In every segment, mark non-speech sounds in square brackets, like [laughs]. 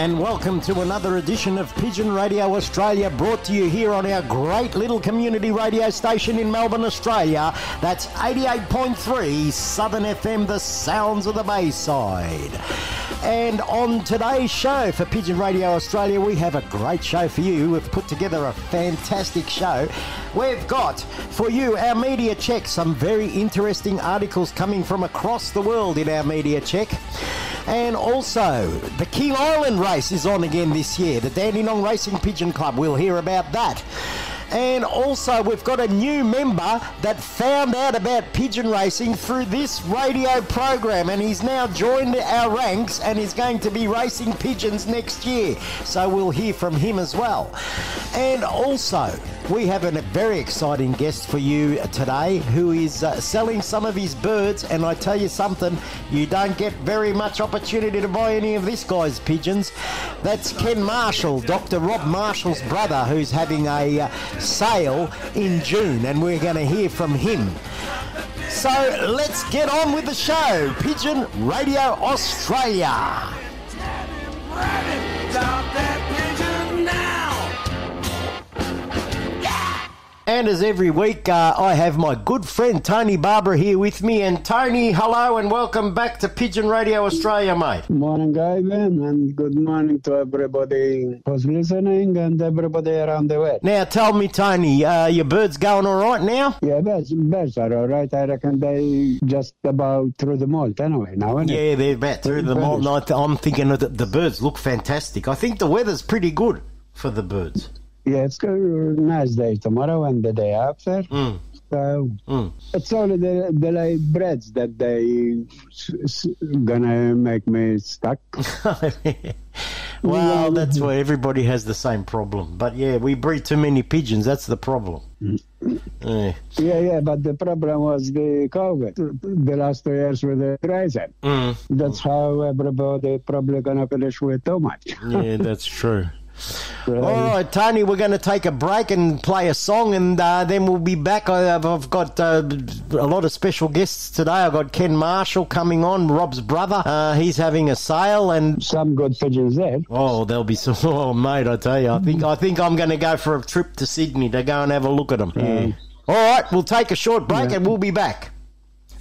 And welcome to another edition of Pigeon Radio Australia brought to you here on our great little community radio station in Melbourne, Australia. That's 88.3 Southern FM, the sounds of the Bayside. And on today's show for Pigeon Radio Australia, we have a great show for you. We've put together a fantastic show. We've got for you our media check, some very interesting articles coming from across the world in our media check. And also, the King Island race is on again this year, the Dandenong Racing Pigeon Club. We'll hear about that. And also, we've got a new member that found out about pigeon racing through this radio program, and he's now joined our ranks and is going to be racing pigeons next year. So we'll hear from him as well. And also, we have a very exciting guest for you today who is uh, selling some of his birds. And I tell you something, you don't get very much opportunity to buy any of this guy's pigeons. That's Ken Marshall, Dr. Rob Marshall's brother, who's having a uh, sale in June, and we're going to hear from him. So let's get on with the show. Pigeon Radio Australia. And as every week, uh, I have my good friend Tony Barber here with me. And Tony, hello and welcome back to Pigeon Radio Australia, mate. Morning, Ivan, and good morning to everybody who's listening and everybody around the world. Now tell me, Tony, uh, your birds going all right now? Yeah, birds, birds are all right. I reckon they just about through the molt anyway now, it? Yeah, they're about through the mold. and I th- I'm thinking that the birds look fantastic. I think the weather's pretty good for the birds. Yeah, it's a nice day tomorrow and the day after. Mm. So Mm. it's only the, the like breads that they gonna make me stuck. [laughs] well, that's why everybody has the same problem. But yeah, we breed too many pigeons. That's the problem. Yeah. yeah, yeah, but the problem was the COVID. The last two years with the grazing. Mm. That's how everybody probably gonna finish with too much. [laughs] Yeah, that's true. Right. All right, Tony, we're going to take a break and play a song, and uh, then we'll be back. I- I've, I've got uh, a lot of special guests today. I've got Ken Marshall coming on, Rob's brother. Uh, he's having a sale, and Some good pigeons there. oh, there'll be some. [laughs] Oh, mate, I tell you, I think I think I'm going to go for a trip to Sydney to go and have a look at them. Yeah. All right, we'll take a short break, Yeah. and we'll be back.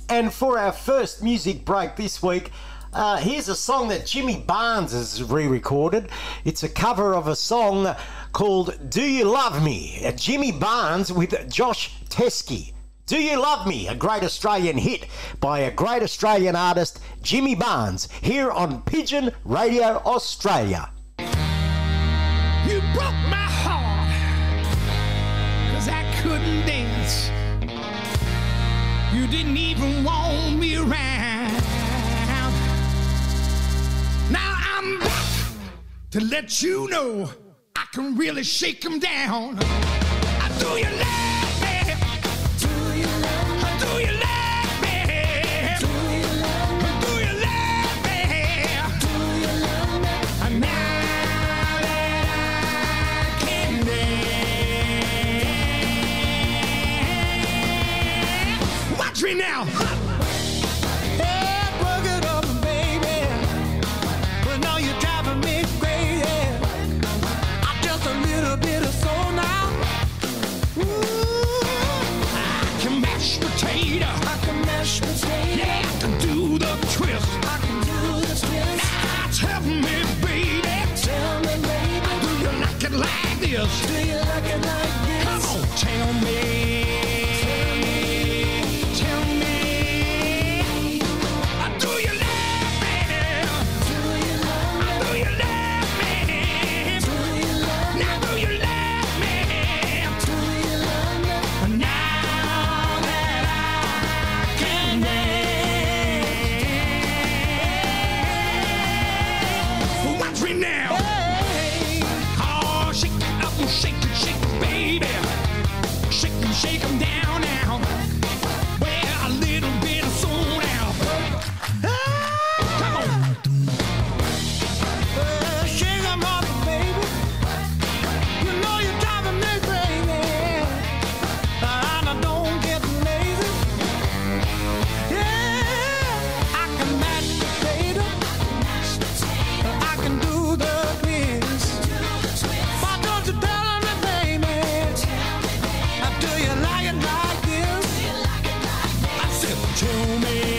And for our first music break this week, uh, here's a song that Jimmy Barnes has re recorded. It's a cover of a song called Do You Love Me? Jimmy Barnes with Josh Teskey. Do You Love Me? A great Australian hit by a great Australian artist, Jimmy Barnes, here on Pigeon Radio Australia. To let you know I can really shake 'em down. I do you love me? Do you love me? Do you love me? Do you love me? That I can dance. Watch me now. Do you like it like this? Come on, tell me. Tell me.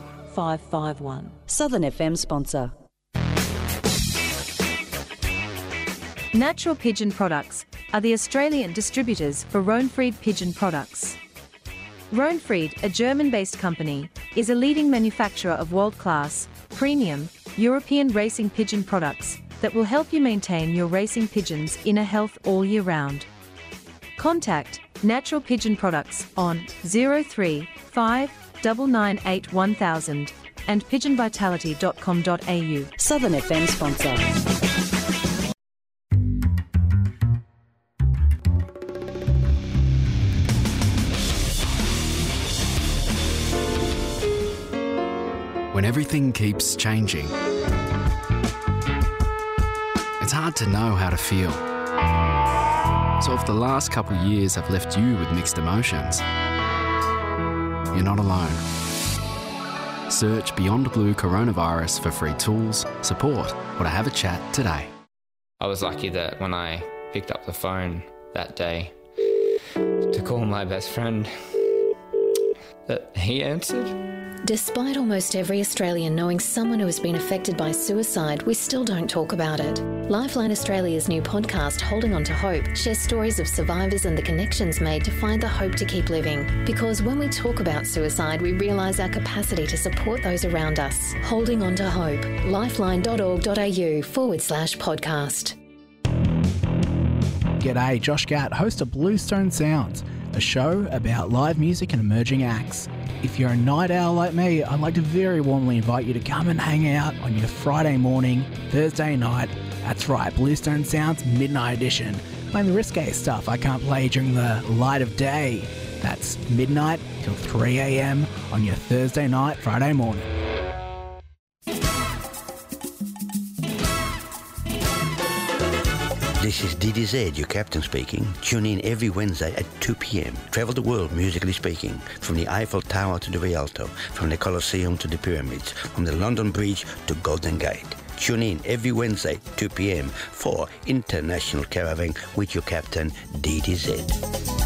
551. Southern FM sponsor. Natural Pigeon Products are the Australian distributors for Rohnfried Pigeon Products. Rohnfried, a German based company, is a leading manufacturer of world class, premium, European racing pigeon products that will help you maintain your racing pigeon's inner health all year round. Contact Natural Pigeon Products on 035 998 1000 and pigeonvitality.com.au. Southern FM sponsor. When everything keeps changing, it's hard to know how to feel. So, if the last couple of years have left you with mixed emotions, you're not alone. Search Beyond Blue Coronavirus for free tools, support, or to have a chat today. I was lucky that when I picked up the phone that day to call my best friend, that he answered. Despite almost every Australian knowing someone who has been affected by suicide, we still don't talk about it. Lifeline Australia's new podcast, Holding On to Hope, shares stories of survivors and the connections made to find the hope to keep living. Because when we talk about suicide, we realise our capacity to support those around us. Holding On to Hope. Lifeline.org.au forward slash podcast. G'day, Josh Gatt, host of Bluestone Sounds, a show about live music and emerging acts. If you're a night owl like me, I'd like to very warmly invite you to come and hang out on your Friday morning, Thursday night. That's right, Bluestone Sounds Midnight Edition. Playing the risque stuff I can't play during the light of day. That's midnight till 3 a.m. on your Thursday night, Friday morning. This is DDZ, your captain speaking. Tune in every Wednesday at 2 p.m. Travel the world musically speaking, from the Eiffel Tower to the Rialto, from the Colosseum to the pyramids, from the London Bridge to Golden Gate. Tune in every Wednesday, 2 p.m. for International Caravan with your captain, DDZ.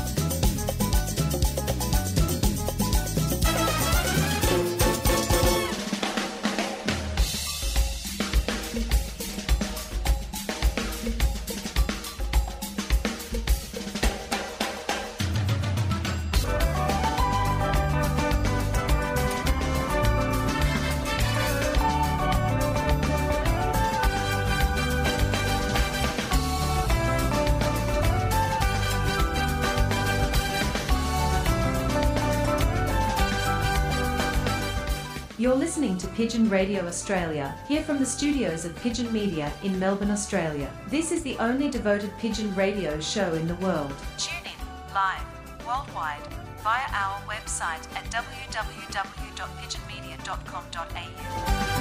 Pigeon Radio Australia, here from the studios of Pigeon Media in Melbourne, Australia. This is the only devoted pigeon radio show in the world. Tune in live, worldwide, via our website at www.pigeonmedia.com.au.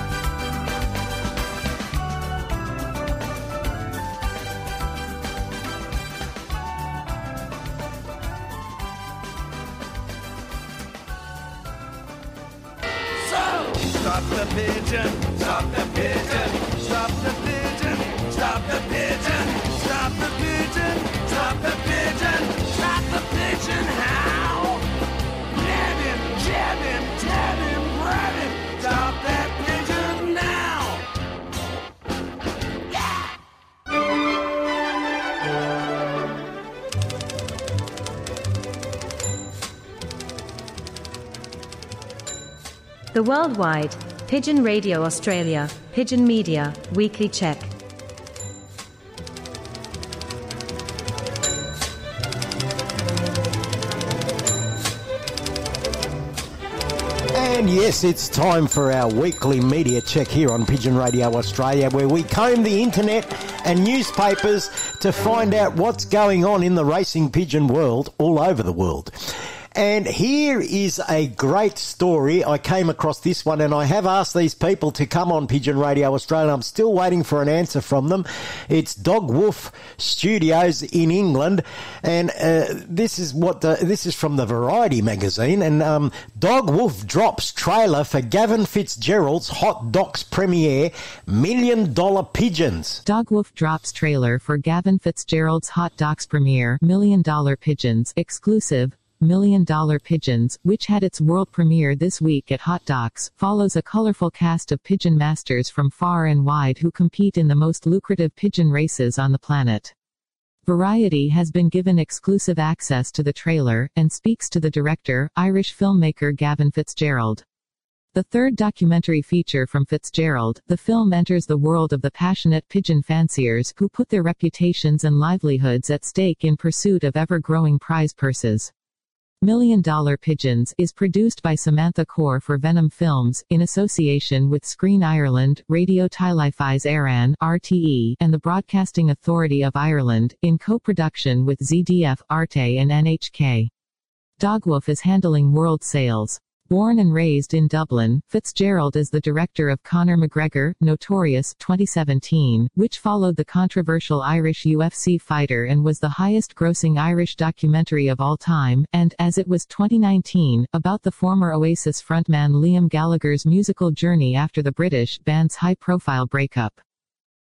Stop the pigeon, stop the pigeon, stop the pigeon, stop the pigeon, The worldwide Pigeon Radio Australia, Pigeon Media, Weekly Check. And yes, it's time for our weekly media check here on Pigeon Radio Australia, where we comb the internet and newspapers to find out what's going on in the racing pigeon world all over the world. And here is a great story. I came across this one and I have asked these people to come on Pigeon Radio Australia. I'm still waiting for an answer from them. It's Dogwoof Studios in England. And uh, this is what the, this is from the Variety magazine. And um, Dogwoof drops trailer for Gavin Fitzgerald's Hot Docs premiere, Million Dollar Pigeons. Dogwoof drops trailer for Gavin Fitzgerald's Hot Docs premiere, Million Dollar Pigeons, exclusive. Million Dollar Pigeons, which had its world premiere this week at Hot Docs, follows a colorful cast of pigeon masters from far and wide who compete in the most lucrative pigeon races on the planet. Variety has been given exclusive access to the trailer and speaks to the director, Irish filmmaker Gavin Fitzgerald. The third documentary feature from Fitzgerald, the film enters the world of the passionate pigeon fanciers who put their reputations and livelihoods at stake in pursuit of ever growing prize purses. Million Dollar Pigeons is produced by Samantha Corr for Venom Films, in association with Screen Ireland, Radio Teilifís Éireann RTE, and the Broadcasting Authority of Ireland, in co-production with ZDF, Arte and NHK. Dogwoof is handling world sales. Born and raised in Dublin, Fitzgerald is the director of Conor McGregor, Notorious 2017, which followed the controversial Irish UFC fighter and was the highest grossing Irish documentary of all time, and, as it was 2019, about the former Oasis frontman Liam Gallagher's musical journey after the British band's high profile breakup.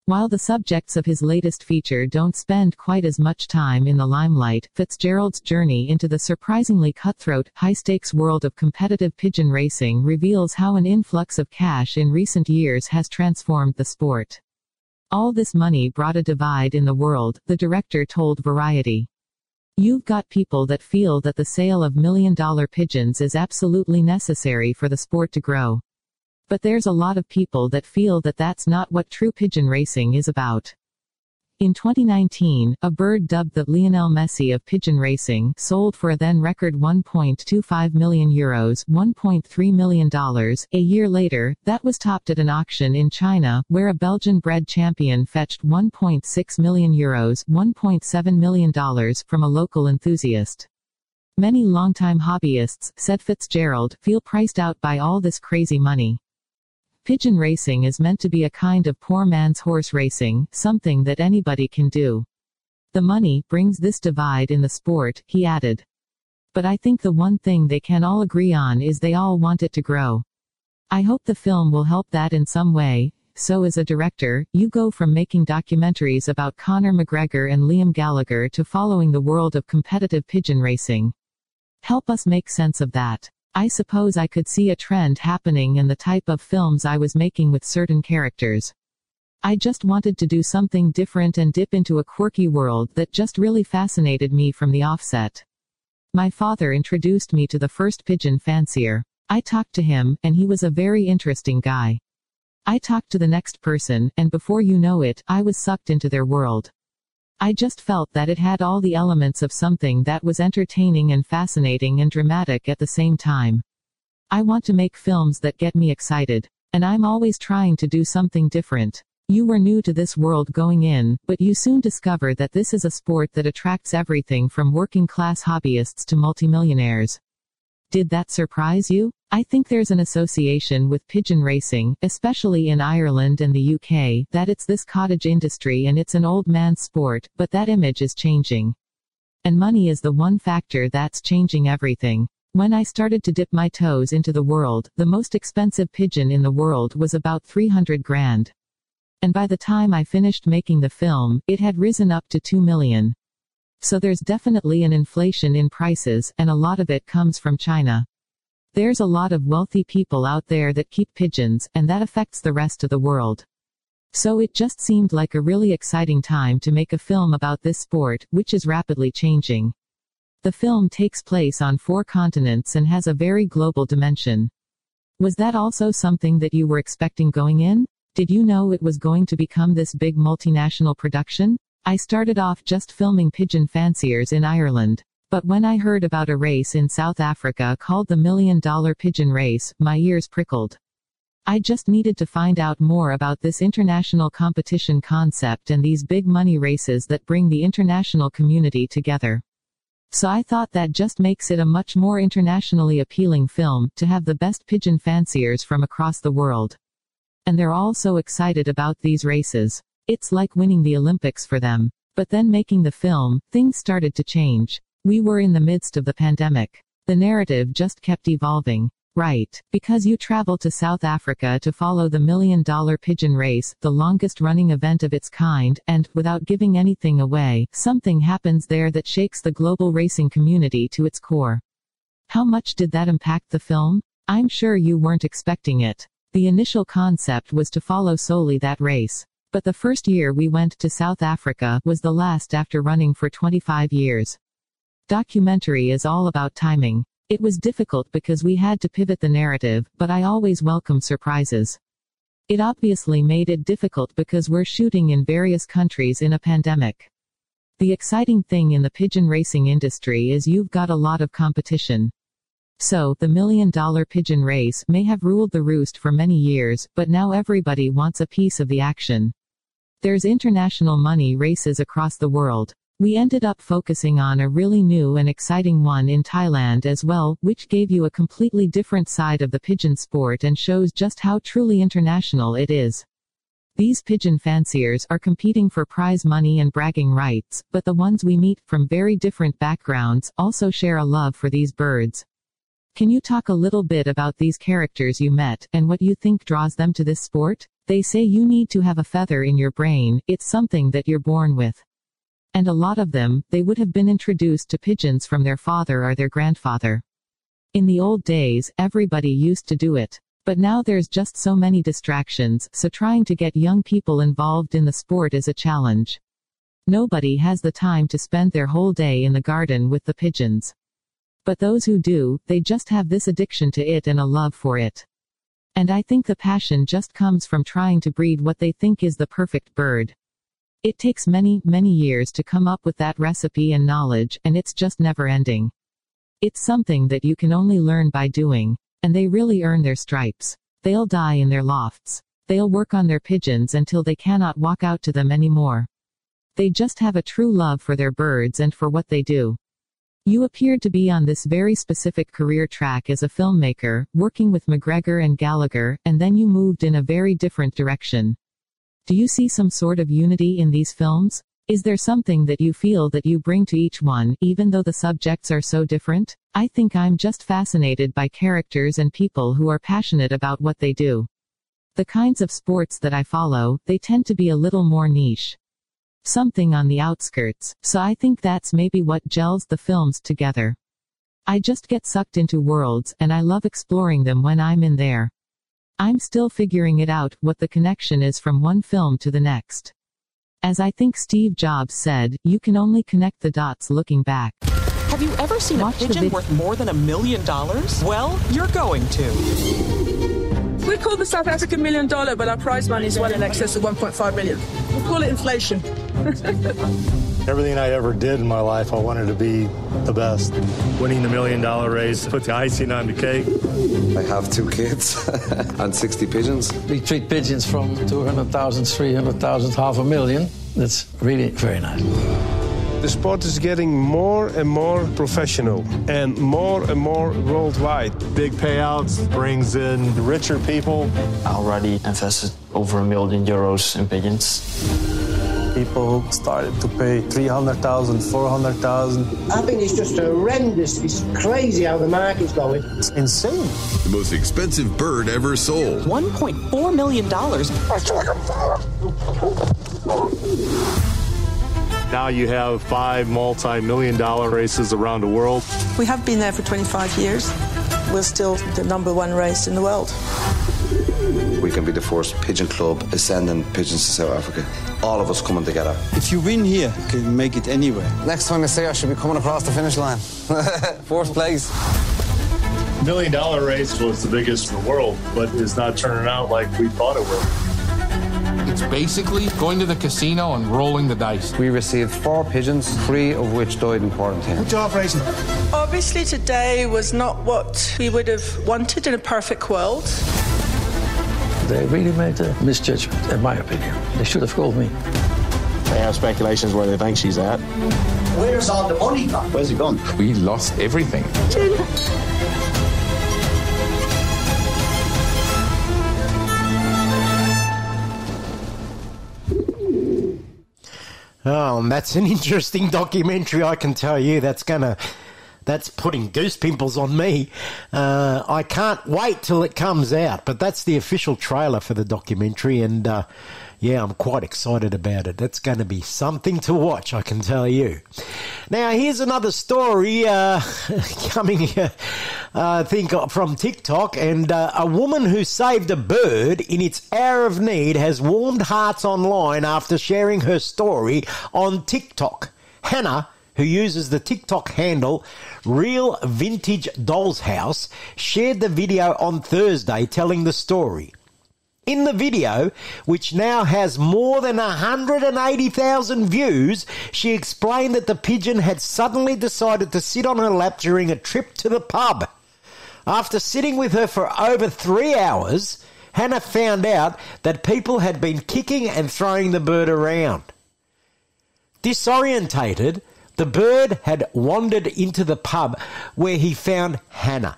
While the subjects of his latest feature don't spend quite as much time in the limelight, Fitzgerald's journey into the surprisingly cutthroat, high-stakes world of competitive pigeon racing reveals how an influx of cash in recent years has transformed the sport. All this money brought a divide in the world, the director told Variety. You've got people that feel that the sale of million dollar pigeons is absolutely necessary for the sport to grow. But there's a lot of people that feel that that's not what true pigeon racing is about. In 2019, a bird dubbed the Lionel Messi of pigeon racing sold for a then record 1.25 million euros, 1.3 million dollars. A year later, that was topped at an auction in China, where a Belgian-bred champion fetched 1.6 million euros, 1.7 million dollars from a local enthusiast. Many longtime hobbyists, said Fitzgerald, feel priced out by all this crazy money. Pigeon racing is meant to be a kind of poor man's horse racing, something that anybody can do. The money brings this divide in the sport, he added. But I think the one thing they can all agree on is they all want it to grow. I hope the film will help that in some way. So, as a director, you go from making documentaries about Conor McGregor and Liam Gallagher to following the world of competitive pigeon racing. Help us make sense of that. I suppose I could see a trend happening in the type of films I was making with certain characters. I just wanted to do something different and dip into a quirky world that just really fascinated me from the offset. My father introduced me to the first pigeon fancier. I talked to him, and he was a very interesting guy. I talked to the next person, and before you know it, I was sucked into their world. I just felt that it had all the elements of something that was entertaining and fascinating and dramatic at the same time. I want to make films that get me excited. And I'm always trying to do something different. You were new to this world going in, but you soon discover that this is a sport that attracts everything from working class hobbyists to multimillionaires. Did that surprise you? I think there's an association with pigeon racing, especially in Ireland and the UK, that it's this cottage industry and it's an old man's sport, but that image is changing. And money is the one factor that's changing everything. When I started to dip my toes into the world, the most expensive pigeon in the world was about 300 grand. And by the time I finished making the film, it had risen up to 2 million. So there's definitely an inflation in prices, and a lot of it comes from China. There's a lot of wealthy people out there that keep pigeons, and that affects the rest of the world. So it just seemed like a really exciting time to make a film about this sport, which is rapidly changing. The film takes place on four continents and has a very global dimension. Was that also something that you were expecting going in? Did you know it was going to become this big multinational production? I started off just filming pigeon fanciers in Ireland. But when I heard about a race in South Africa called the Million Dollar Pigeon Race, my ears prickled. I just needed to find out more about this international competition concept and these big money races that bring the international community together. So I thought that just makes it a much more internationally appealing film to have the best pigeon fanciers from across the world. And they're all so excited about these races. It's like winning the Olympics for them. But then making the film, things started to change. We were in the midst of the pandemic. The narrative just kept evolving. Right. Because you travel to South Africa to follow the million dollar pigeon race, the longest running event of its kind, and, without giving anything away, something happens there that shakes the global racing community to its core. How much did that impact the film? I'm sure you weren't expecting it. The initial concept was to follow solely that race. But the first year we went to South Africa was the last after running for 25 years. Documentary is all about timing. It was difficult because we had to pivot the narrative, but I always welcome surprises. It obviously made it difficult because we're shooting in various countries in a pandemic. The exciting thing in the pigeon racing industry is you've got a lot of competition. So, the million dollar pigeon race may have ruled the roost for many years, but now everybody wants a piece of the action. There's international money races across the world. We ended up focusing on a really new and exciting one in Thailand as well, which gave you a completely different side of the pigeon sport and shows just how truly international it is. These pigeon fanciers are competing for prize money and bragging rights, but the ones we meet from very different backgrounds also share a love for these birds. Can you talk a little bit about these characters you met and what you think draws them to this sport? They say you need to have a feather in your brain, it's something that you're born with. And a lot of them, they would have been introduced to pigeons from their father or their grandfather. In the old days, everybody used to do it. But now there's just so many distractions, so trying to get young people involved in the sport is a challenge. Nobody has the time to spend their whole day in the garden with the pigeons. But those who do, they just have this addiction to it and a love for it. And I think the passion just comes from trying to breed what they think is the perfect bird. It takes many, many years to come up with that recipe and knowledge, and it's just never ending. It's something that you can only learn by doing. And they really earn their stripes. They'll die in their lofts. They'll work on their pigeons until they cannot walk out to them anymore. They just have a true love for their birds and for what they do. You appeared to be on this very specific career track as a filmmaker, working with McGregor and Gallagher, and then you moved in a very different direction. Do you see some sort of unity in these films? Is there something that you feel that you bring to each one, even though the subjects are so different? I think I'm just fascinated by characters and people who are passionate about what they do. The kinds of sports that I follow, they tend to be a little more niche something on the outskirts, so I think that's maybe what gels the films together. I just get sucked into worlds, and I love exploring them when I'm in there. I'm still figuring it out, what the connection is from one film to the next. As I think Steve Jobs said, you can only connect the dots looking back. Have you ever seen Watch a pigeon worth more than a million dollars? Well, you're going to. We call the South African million dollar, but our prize money is well in excess of 1.5 million. We call it inflation. [laughs] Everything I ever did in my life, I wanted to be the best. Winning the million dollar race, put the icing on the cake. I have two kids [laughs] and 60 pigeons. We treat pigeons from 200,000, 300,000, half a million. That's really very nice. The sport is getting more and more professional and more and more worldwide. Big payouts brings in richer people. Already invested over a million euros in pigeons. People started to pay 300,000, 400,000. I think it's just horrendous. It's crazy how the market's going. It's insane. The most expensive bird ever sold. $1.4 million. Now you have five multi million dollar races around the world. We have been there for 25 years. We're still the number one race in the world. We can be the first pigeon club sending pigeons to South Africa. All of us coming together. If you win here, you can make it anywhere. Next time I say I should be coming across the finish line. [laughs] Fourth place. Million dollar race was the biggest in the world, but it's not turning out like we thought it would. It's basically going to the casino and rolling the dice. We received four pigeons, three of which died in quarantine. Good job, racing. Obviously, today was not what we would have wanted in a perfect world. They really made a misjudgment, in my opinion. They should have called me. They have speculations where they think she's at. Where's all the money gone? Where's it gone? We lost everything. Oh, that's an interesting [laughs] documentary. I can tell you. That's gonna. That's putting goose pimples on me. Uh, I can't wait till it comes out. But that's the official trailer for the documentary, and uh, yeah, I'm quite excited about it. That's going to be something to watch. I can tell you. Now, here's another story uh, [laughs] coming, uh, I think, from TikTok. And uh, a woman who saved a bird in its hour of need has warmed hearts online after sharing her story on TikTok. Hannah, who uses the TikTok handle Real Vintage Dolls House, shared the video on Thursday telling the story. In the video, which now has more than 180,000 views, she explained that the pigeon had suddenly decided to sit on her lap during a trip to the pub. After sitting with her for over three hours, Hannah found out that people had been kicking and throwing the bird around. Disorientated, the bird had wandered into the pub where he found Hannah.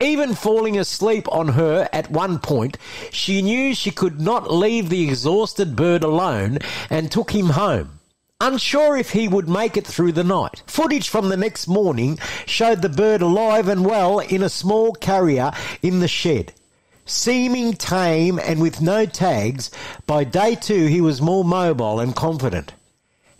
Even falling asleep on her at one point, she knew she could not leave the exhausted bird alone and took him home. Unsure if he would make it through the night. Footage from the next morning showed the bird alive and well in a small carrier in the shed. Seeming tame and with no tags, by day two he was more mobile and confident.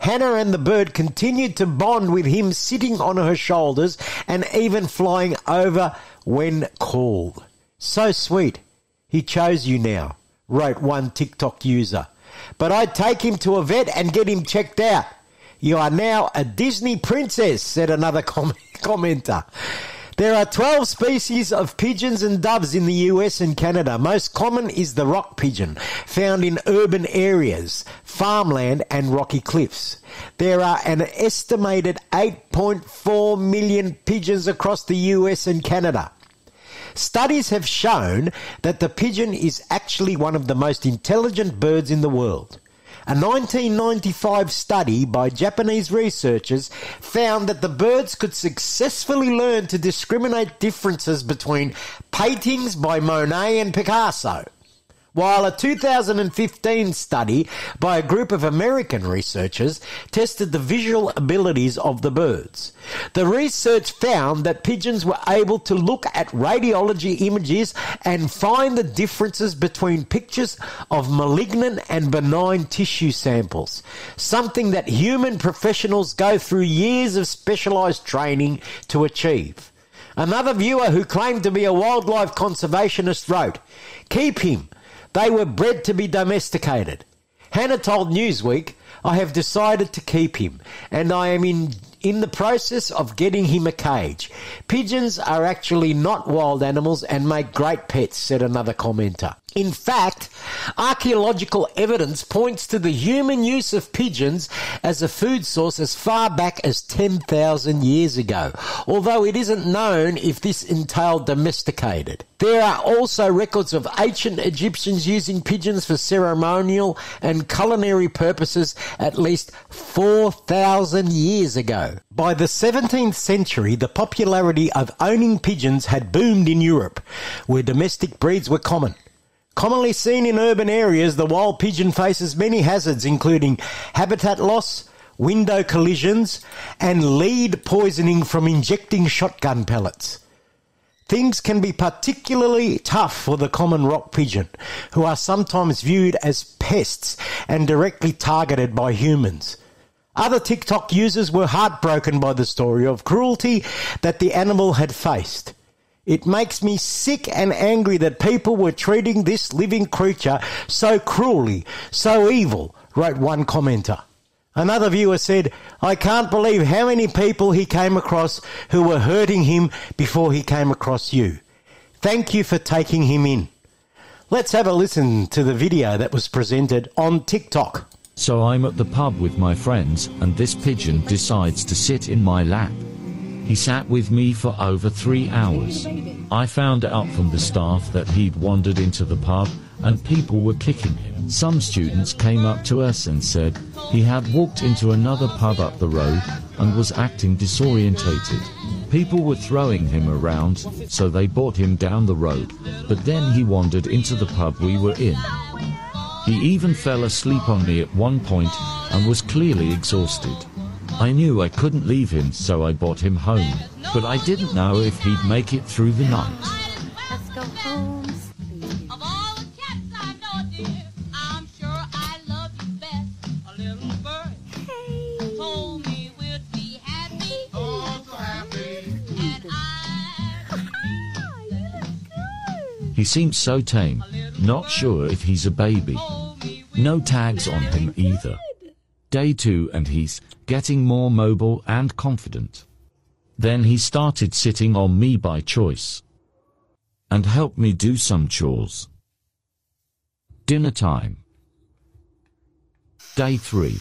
Hannah and the bird continued to bond with him sitting on her shoulders and even flying over when called. So sweet. He chose you now, wrote one TikTok user. But I'd take him to a vet and get him checked out. You are now a Disney princess, said another [laughs] com- commenter. There are 12 species of pigeons and doves in the US and Canada. Most common is the rock pigeon, found in urban areas, farmland, and rocky cliffs. There are an estimated 8.4 million pigeons across the US and Canada. Studies have shown that the pigeon is actually one of the most intelligent birds in the world. A 1995 study by Japanese researchers found that the birds could successfully learn to discriminate differences between paintings by Monet and Picasso. While a 2015 study by a group of American researchers tested the visual abilities of the birds. The research found that pigeons were able to look at radiology images and find the differences between pictures of malignant and benign tissue samples, something that human professionals go through years of specialized training to achieve. Another viewer who claimed to be a wildlife conservationist wrote, Keep him. They were bred to be domesticated. Hannah told Newsweek, I have decided to keep him, and I am in, in the process of getting him a cage. Pigeons are actually not wild animals and make great pets, said another commenter. In fact, archaeological evidence points to the human use of pigeons as a food source as far back as 10,000 years ago, although it isn't known if this entailed domesticated. There are also records of ancient Egyptians using pigeons for ceremonial and culinary purposes at least 4,000 years ago. By the 17th century, the popularity of owning pigeons had boomed in Europe, where domestic breeds were common. Commonly seen in urban areas, the wild pigeon faces many hazards, including habitat loss, window collisions, and lead poisoning from injecting shotgun pellets. Things can be particularly tough for the common rock pigeon, who are sometimes viewed as pests and directly targeted by humans. Other TikTok users were heartbroken by the story of cruelty that the animal had faced. It makes me sick and angry that people were treating this living creature so cruelly, so evil, wrote one commenter. Another viewer said, I can't believe how many people he came across who were hurting him before he came across you. Thank you for taking him in. Let's have a listen to the video that was presented on TikTok. So I'm at the pub with my friends, and this pigeon decides to sit in my lap. He sat with me for over three hours. I found out from the staff that he'd wandered into the pub and people were kicking him. Some students came up to us and said he had walked into another pub up the road and was acting disorientated. People were throwing him around, so they brought him down the road, but then he wandered into the pub we were in. He even fell asleep on me at one point and was clearly exhausted. I knew I couldn't leave him, so I brought him home. But I didn't know if he'd make it through the night. Let's go home. [laughs] He seems so tame, not sure if he's a baby. No tags on him either. Day 2 and he's getting more mobile and confident. Then he started sitting on me by choice. And helped me do some chores. Dinner time. Day 3.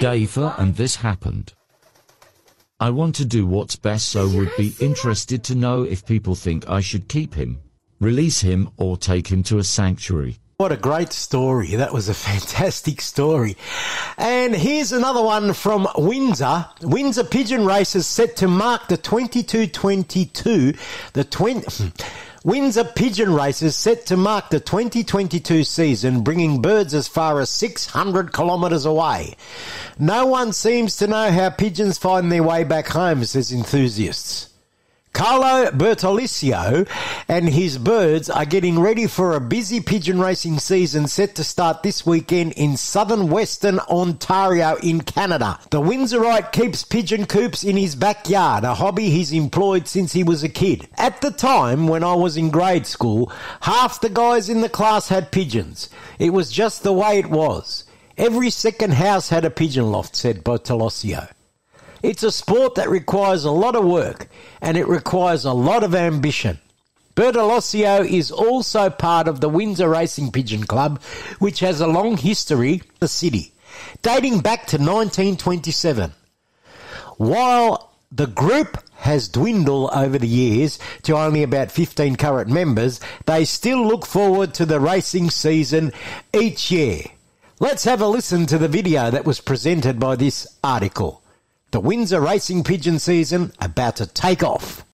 Day 4 and this happened. I want to do what's best so would be interested to know if people think I should keep him, release him or take him to a sanctuary. What a great story. That was a fantastic story. And here's another one from Windsor. Windsor Pigeon Races set to mark the 2222, the 20, [laughs] Windsor Pigeon Races set to mark the 2022 season, bringing birds as far as 600 kilometres away. No one seems to know how pigeons find their way back home, says enthusiasts. Carlo Bertolicio and his birds are getting ready for a busy pigeon racing season set to start this weekend in southern western Ontario in Canada. The Windsorite keeps pigeon coops in his backyard, a hobby he's employed since he was a kid. At the time when I was in grade school, half the guys in the class had pigeons. It was just the way it was. Every second house had a pigeon loft, said Bertolosio. It's a sport that requires a lot of work and it requires a lot of ambition. Bertolosio is also part of the Windsor Racing Pigeon Club, which has a long history in the city, dating back to 1927. While the group has dwindled over the years to only about 15 current members, they still look forward to the racing season each year. Let's have a listen to the video that was presented by this article. The Windsor racing pigeon season about to take off.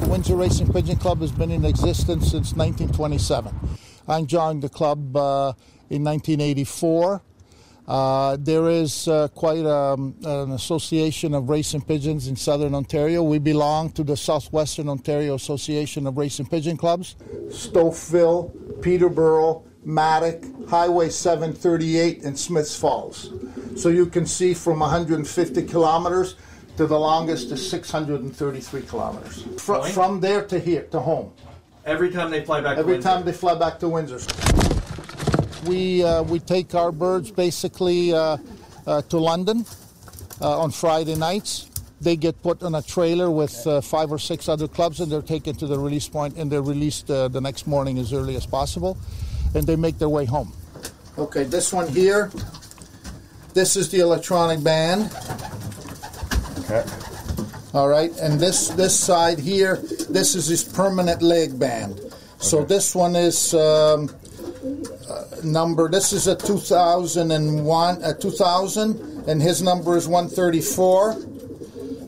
The Windsor Racing Pigeon Club has been in existence since 1927. I joined the club uh, in 1984. Uh, there is uh, quite um, an association of racing pigeons in southern Ontario. We belong to the Southwestern Ontario Association of Racing Pigeon Clubs. Stouffville, Peterborough, Matic, Highway 738, and Smiths Falls. So you can see from 150 kilometers to the longest is 633 kilometers. Fr- from there to here, to home. Every time they fly back to Every time they fly back to Windsor. We, uh, we take our birds basically uh, uh, to London uh, on Friday nights. They get put on a trailer with uh, five or six other clubs and they're taken to the release point and they're released uh, the next morning as early as possible and they make their way home. Okay, this one here, this is the electronic band. Okay. All right, and this this side here, this is his permanent leg band. So this one is um, uh, number. This is a 2001, a 2000, and his number is 134,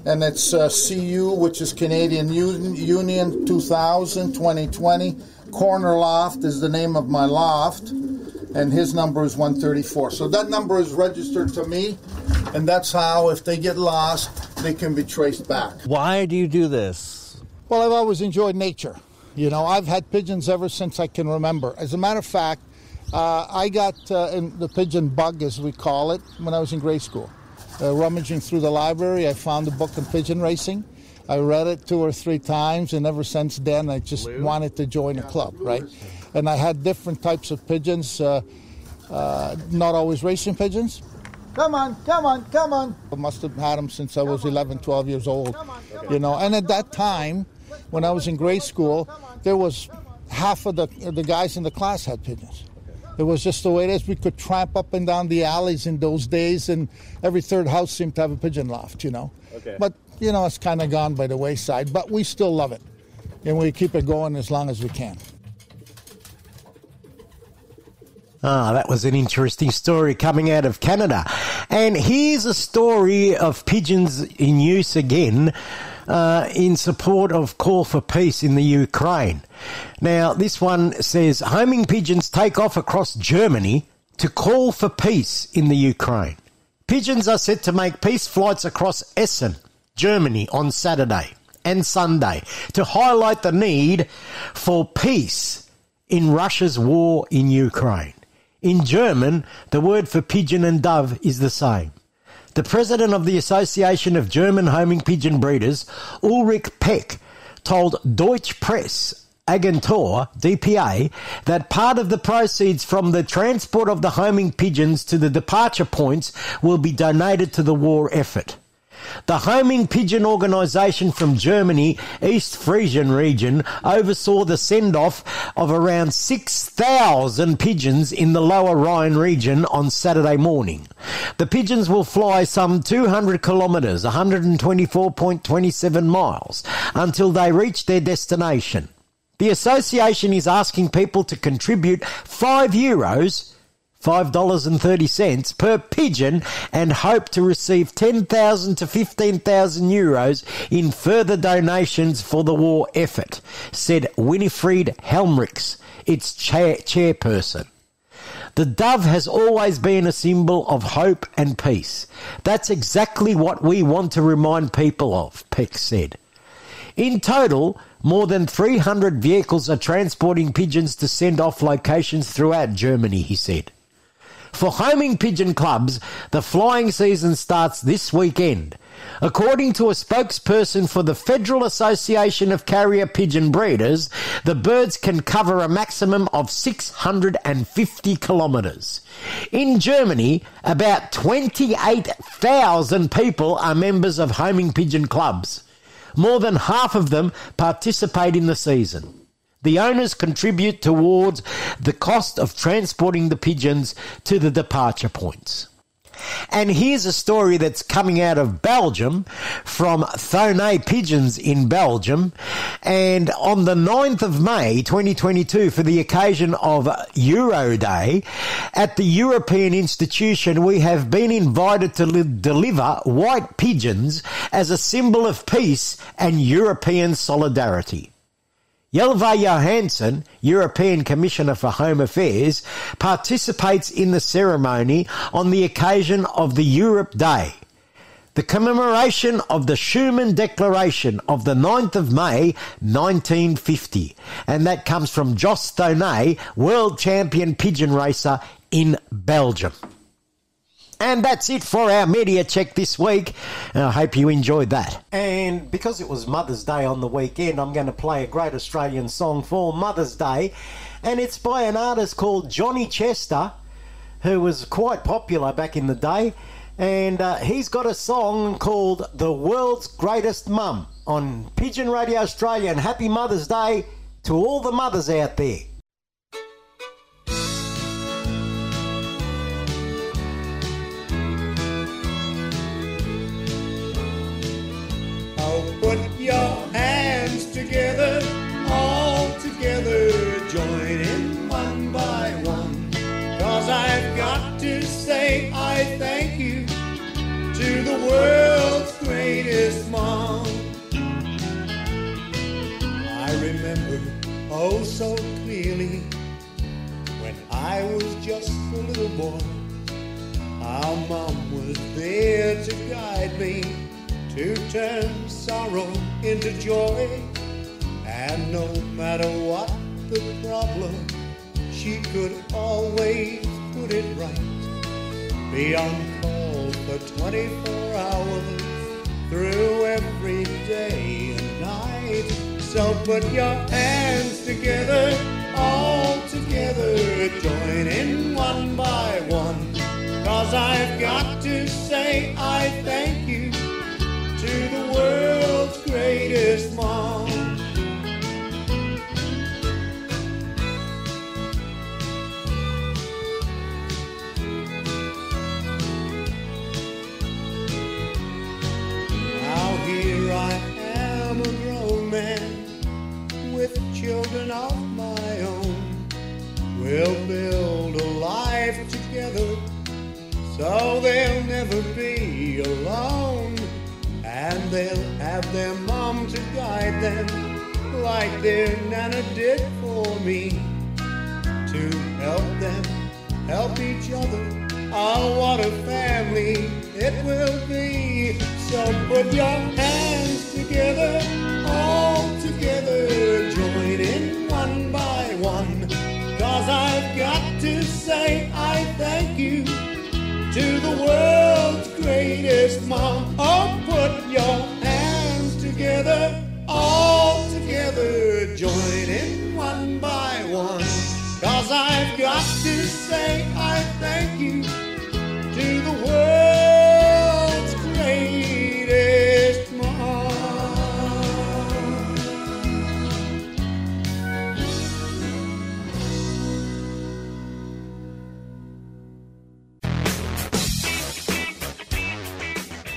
and it's uh, CU, which is Canadian Un- Union 2000 2020. Corner Loft is the name of my loft, and his number is 134. So that number is registered to me, and that's how, if they get lost, they can be traced back. Why do you do this? Well, I've always enjoyed nature. You know, I've had pigeons ever since I can remember. As a matter of fact, uh, I got uh, in the pigeon bug, as we call it, when I was in grade school. Uh, rummaging through the library, I found a book on pigeon racing. I read it two or three times, and ever since then, I just wanted to join a club, right? And I had different types of pigeons, uh, uh, not always racing pigeons. Come on, come on, come on. I must have had them since I was 11, 12 years old, you know. And at that time, when I was in grade school, there was half of the the guys in the class had pigeons. It was just the way it is. We could tramp up and down the alleys in those days, and every third house seemed to have a pigeon loft, you know. Okay. But you know, it's kind of gone by the wayside. But we still love it, and we keep it going as long as we can. Ah, that was an interesting story coming out of Canada. And here's a story of pigeons in use again uh, in support of call for peace in the Ukraine. Now, this one says homing pigeons take off across Germany to call for peace in the Ukraine. Pigeons are set to make peace flights across Essen, Germany on Saturday and Sunday to highlight the need for peace in Russia's war in Ukraine. In German, the word for pigeon and dove is the same. The president of the Association of German Homing Pigeon Breeders, Ulrich Peck, told Deutsche Press Agentur, DPA, that part of the proceeds from the transport of the homing pigeons to the departure points will be donated to the war effort. The homing pigeon organisation from Germany, East Frisian region, oversaw the send-off of around 6,000 pigeons in the lower Rhine region on Saturday morning. The pigeons will fly some 200 kilometres, 124.27 miles, until they reach their destination. The association is asking people to contribute 5 euros $5.30 per pigeon and hope to receive 10,000 to 15,000 euros in further donations for the war effort, said Winifred Helmrichs, its chair- chairperson. The dove has always been a symbol of hope and peace. That's exactly what we want to remind people of, Peck said. In total, more than 300 vehicles are transporting pigeons to send off locations throughout Germany, he said. For homing pigeon clubs, the flying season starts this weekend. According to a spokesperson for the Federal Association of Carrier Pigeon Breeders, the birds can cover a maximum of 650 kilometres. In Germany, about 28,000 people are members of homing pigeon clubs. More than half of them participate in the season. The owners contribute towards the cost of transporting the pigeons to the departure points. And here's a story that's coming out of Belgium from Thoné Pigeons in Belgium. And on the 9th of May 2022, for the occasion of Euro Day, at the European institution, we have been invited to li- deliver white pigeons as a symbol of peace and European solidarity. Ylva Johansson, European Commissioner for Home Affairs, participates in the ceremony on the occasion of the Europe Day. The commemoration of the Schuman Declaration of the 9th of May 1950. And that comes from Jos Thoné, world champion pigeon racer in Belgium. And that's it for our media check this week. I hope you enjoyed that. And because it was Mother's Day on the weekend, I'm going to play a great Australian song for Mother's Day. And it's by an artist called Johnny Chester, who was quite popular back in the day. And uh, he's got a song called The World's Greatest Mum on Pigeon Radio Australia. And happy Mother's Day to all the mothers out there. World's greatest mom. I remember oh so clearly when I was just a little boy. Our mom was there to guide me to turn sorrow into joy. And no matter what the problem, she could always put it right. Be on call for 24 hours through every day and night. So put your hands together, all together, join in one by one. Cause I've got to say I thank you to the world's greatest mom. We'll build a life together so they'll never be alone. And they'll have their mom to guide them like their Nana did for me. To help them help each other. Oh, what a family it will be. So put your hands together, all together, Cause I've got to say I thank you to the world's greatest mom. Oh, put your hands together, all together, join in one by one. Cause I've got to say I thank you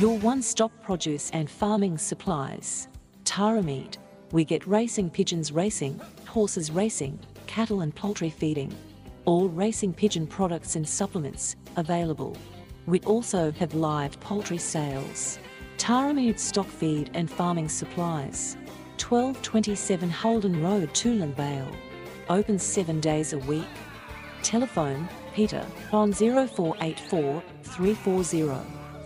Your one-stop produce and farming supplies. Tarameed. We get racing pigeons racing, horses racing, cattle and poultry feeding. All racing pigeon products and supplements available. We also have live poultry sales. Tarameed stock feed and farming supplies. 1227 Holden Road, Toolern Vale. Open seven days a week. Telephone Peter on 0484 340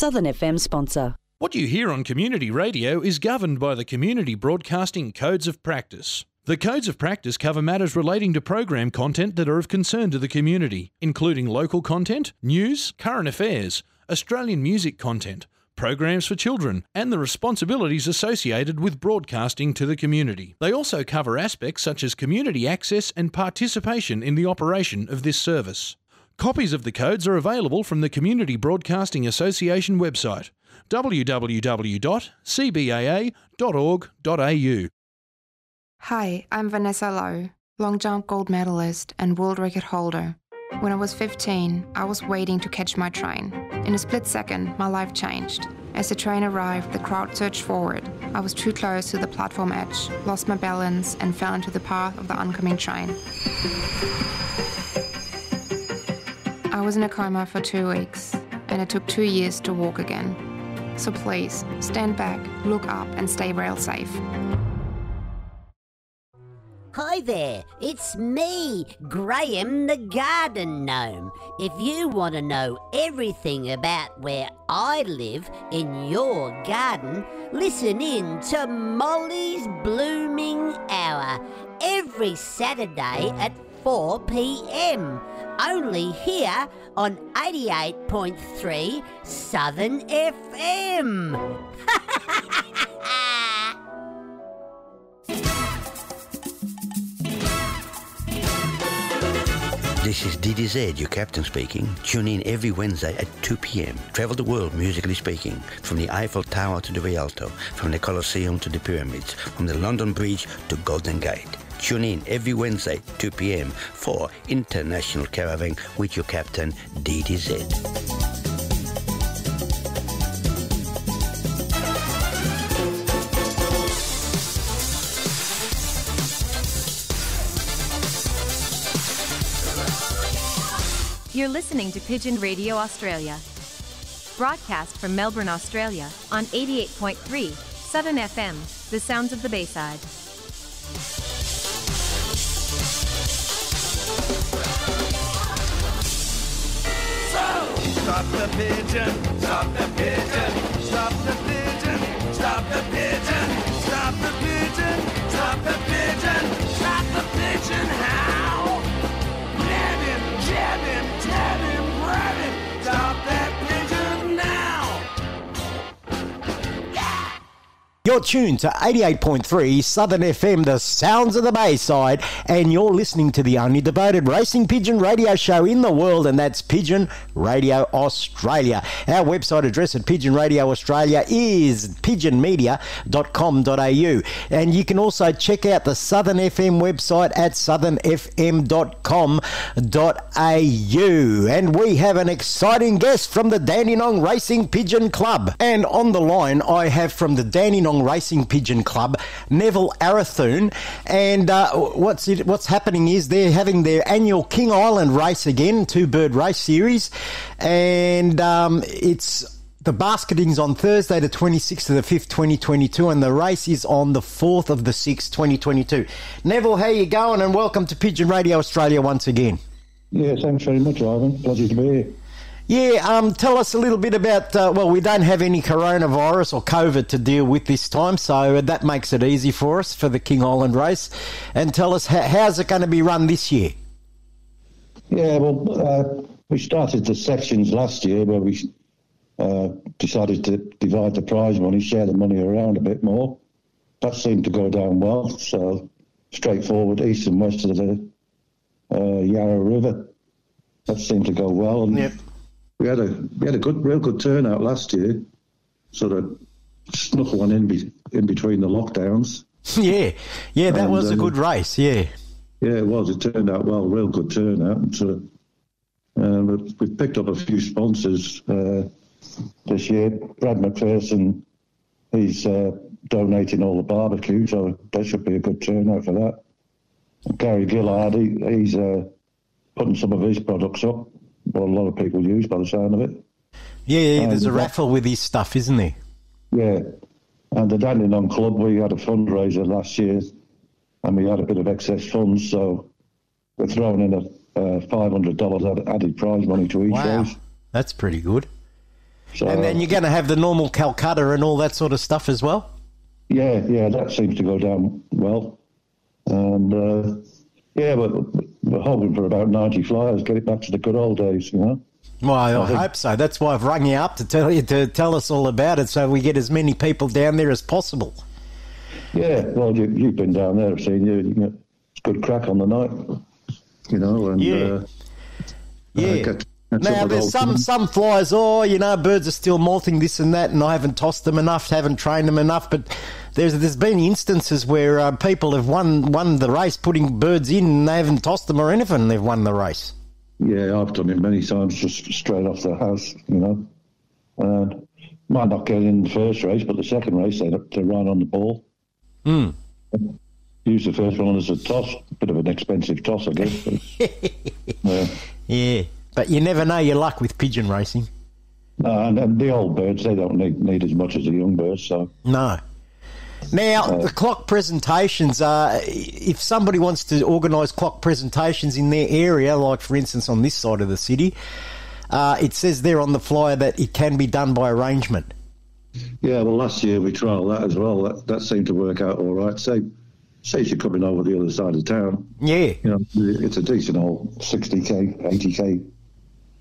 Southern FM sponsor. What you hear on community radio is governed by the Community Broadcasting Codes of Practice. The Codes of Practice cover matters relating to program content that are of concern to the community, including local content, news, current affairs, Australian music content, programs for children, and the responsibilities associated with broadcasting to the community. They also cover aspects such as community access and participation in the operation of this service. Copies of the codes are available from the Community Broadcasting Association website www.cbaa.org.au. Hi, I'm Vanessa Low, long jump gold medalist and world record holder. When I was 15, I was waiting to catch my train. In a split second, my life changed. As the train arrived, the crowd surged forward. I was too close to the platform edge, lost my balance, and fell into the path of the oncoming train. Was in a coma for two weeks, and it took two years to walk again. So please, stand back, look up, and stay rail safe. Hi there, it's me, Graham the Garden Gnome. If you want to know everything about where I live in your garden, listen in to Molly's Blooming Hour every Saturday at 4 pm. Only here on 88.3 Southern FM. [laughs] This is DDZ, your captain speaking. Tune in every Wednesday at 2 p.m. Travel the world musically speaking, from the Eiffel Tower to the Rialto, from the Colosseum to the pyramids, from the London Bridge to Golden Gate. Tune in every Wednesday, 2 p.m. for International Caravan with your captain, DDZ. You're listening to Pigeon Radio Australia. Broadcast from Melbourne, Australia, on 88.3 Southern FM, the sounds of the Bayside. Stop the pigeon, stop the pigeon, stop the pigeon, stop the pigeon, stop the pigeon, stop the pigeon, stop the pigeon, how? Grab him, jab him, tab him, grab him, stop that You're tuned to 88.3 Southern FM, the sounds of the Bayside, and you're listening to the only devoted racing pigeon radio show in the world, and that's Pigeon Radio Australia. Our website address at Pigeon Radio Australia is pigeonmedia.com.au, and you can also check out the Southern FM website at southernfm.com.au. And we have an exciting guest from the Dandenong Racing Pigeon Club. And on the line, I have from the Dandenong Racing Pigeon Club, Neville Arathun. And uh, what's it, what's happening is they're having their annual King Island race again, two bird race series, and um, it's the basketing's on Thursday, the 26th of the 5th, 2022, and the race is on the 4th of the 6th, 2022. Neville, how you going? And welcome to Pigeon Radio Australia once again. Yeah, thanks very much, Ivan. Pleasure to be here. Yeah, um, tell us a little bit about. Uh, well, we don't have any coronavirus or COVID to deal with this time, so that makes it easy for us for the King Island race. And tell us how, how's it going to be run this year? Yeah, well, uh, we started the sections last year where we uh, decided to divide the prize money, share the money around a bit more. That seemed to go down well, so straightforward east and west of the uh, Yarra River. That seemed to go well, and yep. We had a we had a good, real good turnout last year. Sort of snuck one in be, in between the lockdowns. [laughs] yeah, yeah, that And, was a um, good race. Yeah, Yeah, it was. It turned out well, real good turnout. And sort of, uh, we've, picked up a few sponsors uh, this year. Brad McPherson, he's uh, donating all the barbecue, so that should be a good turnout for that. And Gary Gillard, he, he's uh, putting some of his products up, what a lot of people use by the sound of it. yeah, yeah. There's a raffle with his stuff, isn't there? Yeah. And the Dandenong Club, we had a fundraiser last year and we had a bit of excess funds, so we're throwing in a uh, $500 added prize money to each Wow, race. that's pretty good. So, and then you're going to have the normal Calcutta and all that sort of stuff as well. yeah, yeah, that seems to go down well. And uh, yeah, but we're hoping for about 90 flyers, get it back to the good old days, you know? Well, I, I hope so. That's why I've rung you up to tell you to tell us all about it, so we get as many people down there as possible. Yeah, well, you, you've been down there, I've seen you. you know, it's good crack on the night, you know, and Yeah. uh, Yeah. uh, catch Now there's some some flies. Oh, you know, birds are still molting this and that, and I haven't tossed them enough, haven't trained them enough. But there's there's been instances where uh, people have won won the race putting birds in, and they haven't tossed them or anything. And they've won the race. Yeah, I've done it many times, just straight off the house, you know. And might not get in the first race, but the second race they they run on the ball. Hmm. Use the first one as a toss, bit of an expensive toss, I guess. But, [laughs] yeah. Yeah, but you never know your luck with pigeon racing. No, and, and the old birds they don't need need as much as the young birds, so No. Now, the clock presentations, uh, if somebody wants to organise clock presentations in their area, like for instance on this side of the city, uh, it says there on the flyer that it can be done by arrangement. Yeah, well, last year we trialled that as well. That, that seemed to work out all right. Say, say you're coming over the other side of town. Yeah. You know, it's a decent old 60k, 80k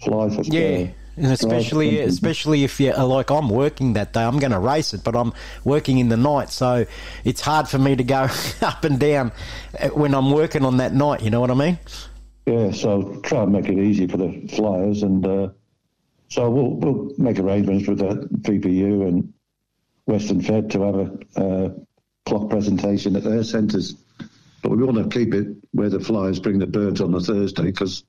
fly for Yeah. Uh, And especially, especially if you are like, I'm working that day. I'm going to race it, but I'm working in the night, so it's hard for me to go [laughs] up and down uh, when I'm working on that night. You know what I mean? Yeah, so try and make it easy for the flyers, and uh, so we'll we'll make arrangements with the VPU and Western Fed to have a uh, clock presentation at their centres. But we want to keep it where the flyers bring the birds on the Thursday because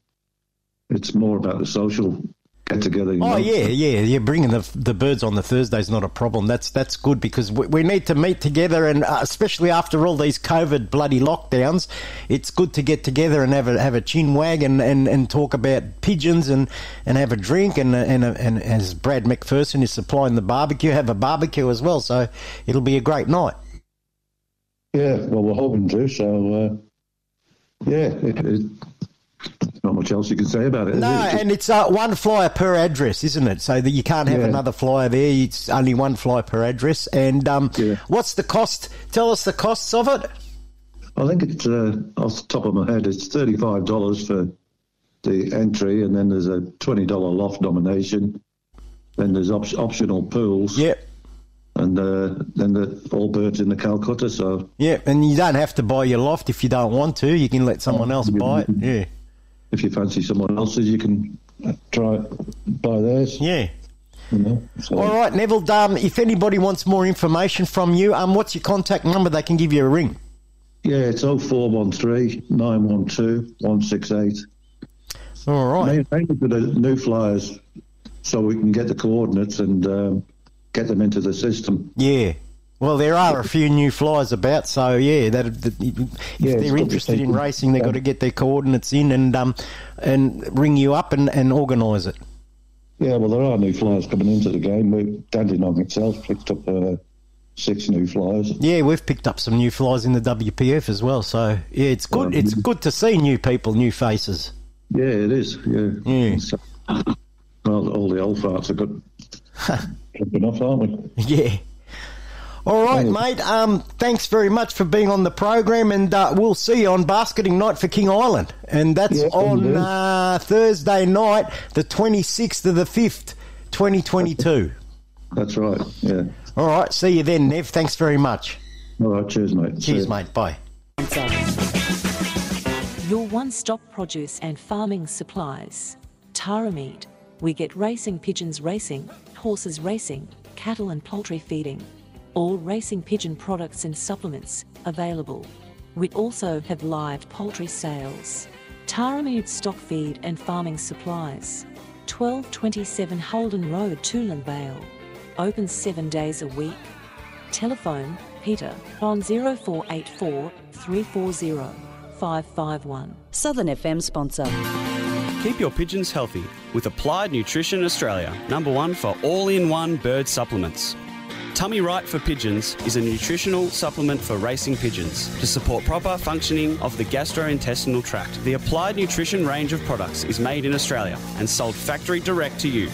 it's more about the social get together. Oh yeah, yeah, yeah. Bringing the the birds on the Thursday is not a problem. That's that's good because we, we need to meet together, and uh, especially after all these COVID bloody lockdowns, it's good to get together and have a have a chin wag and, and, and talk about pigeons and, and have a drink and and and as Brad McPherson is supplying the barbecue, have a barbecue as well. So it'll be a great night. Yeah, well, we're hoping to. So uh, yeah, it, it, not much else you can say about it. No, it? It's just- and it's uh, one flyer per address, isn't it? So that you can't have Yeah. another flyer there. It's only one flyer per address. And um, what's the cost? Tell us the costs of it. I think it's uh, off the top of my head, it's thirty-five dollars for the entry, and then there's a twenty dollar loft nomination. Then there's op- optional pools. Yep. and uh, then the all birds in the Calcutta. So Yeah, and you don't have to buy your loft if you don't want to. You can let someone else buy it. Yeah. If you fancy someone else's, you can try buy theirs. Yeah. You know, so- All right, Neville. Um, if anybody wants more information from you, um, what's your contact number? They can give you a ring. Yeah, it's 0413 912 168. All right. Mainly for the new flyers, so we can get the coordinates and um, get them into the system. Yeah. Well, there are a few new flyers about, so yeah, that, that if Yeah, they're interested in racing, they've got to get their coordinates in and um and ring you up and, and organise it. Yeah, well, there are new flyers coming into the game. Dandenong itself picked up uh, six new flyers. Yeah, we've picked up some new flyers in the WPF as well, so yeah, it's good. It's good to see new people, new faces. Yeah, it is. Yeah. Yeah. So, well, all the old farts have got off, aren't we? Yeah. All right, mate. Um, thanks very much for being on the program, and uh, we'll see you on basketing night for King Island, and that's Yeah, on uh, Thursday night, the twenty sixth of the fifth, twenty twenty two. That's right. Yeah. All right. See you then, Nev. Thanks very much. All right. Cheers, mate. Cheers, mate. Bye. Your one stop produce and farming supplies. Tarameed. We get racing pigeons racing, horses racing, cattle and poultry feeding. All racing pigeon products and supplements available. We also have live poultry sales. Tarameed stock feed and farming supplies. 1227 Holden Road, Toolern Vale. Open seven days a week. Telephone Peter on 0484 340 551. Southern FM sponsor. Keep your pigeons healthy with Applied Nutrition Australia, number one for all in one bird supplements. Tummy Right for Pigeons is a nutritional supplement for racing pigeons to support proper functioning of the gastrointestinal tract. The Applied Nutrition range of products is made in Australia and sold factory direct to you.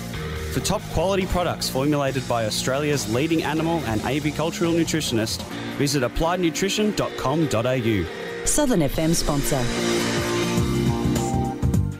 For top quality products formulated by Australia's leading animal and avicultural nutritionist, visit appliednutrition.com.au. Southern FM sponsor.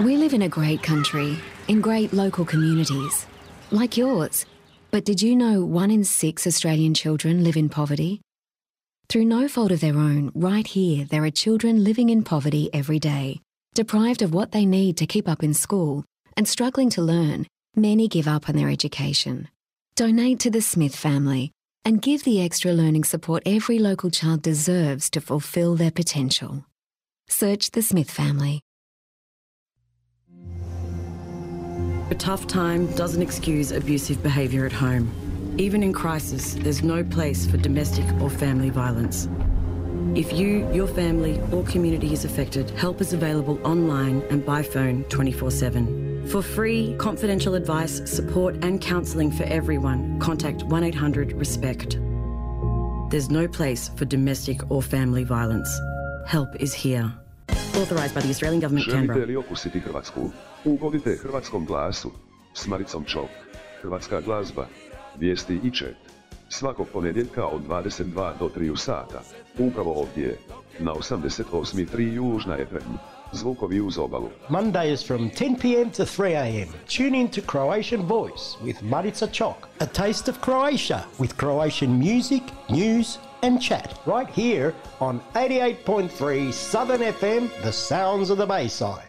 We live in a great country, in great local communities, like yours. But did you know one in six Australian children live in poverty? Through no fault of their own, right here, there are children living in poverty every day, deprived of what they need to keep up in school, and struggling to learn. Many give up on their education. Donate to the Smith family and give the extra learning support every local child deserves to fulfill their potential. Search the Smith family. A tough time doesn't excuse abusive behaviour at home. Even in crisis, there's no place for domestic or family violence. If you, your family, or community is affected, help is available online and by phone 24 7. For free, confidential advice, support, and counselling for everyone, contact 1 800 RESPECT. There's no place for domestic or family violence. Help is here. Authorised by the Australian Government, Canberra. Ugodite hrvatskom glasu. S Maricom. Hrvatska glazba. Vijesti i chat. Svakog ponedjeljka od 22 do 3 sata. Upravo ovdje. Na 88.3 Južna FM. Zvukovi uz obalu. Mondays from 10 p.m. to 3 a.m. Tune in to Croatian Voice with Marica Chok. A taste of Croatia with Croatian music, news, and chat right here on 88.3 Southern FM, the sounds of the Bayside.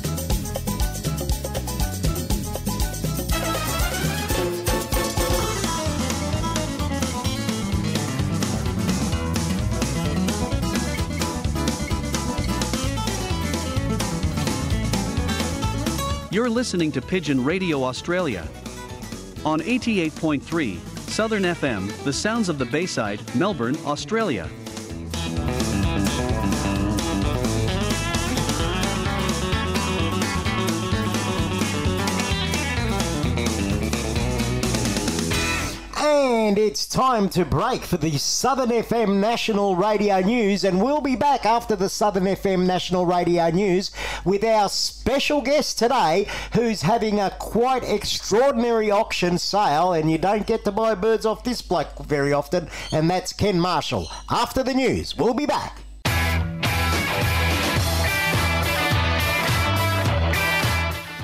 You're listening to Pigeon Radio Australia. On 88.3, Southern FM, the sounds of the Bayside, Melbourne, Australia. And it's time to break for the Southern FM National Radio News, and we'll be back after the Southern FM National Radio News with our special guest today, who's having a quite extraordinary auction sale, and you don't get to buy birds off this bloke very often, and that's Ken Marshall. After the news, we'll be back.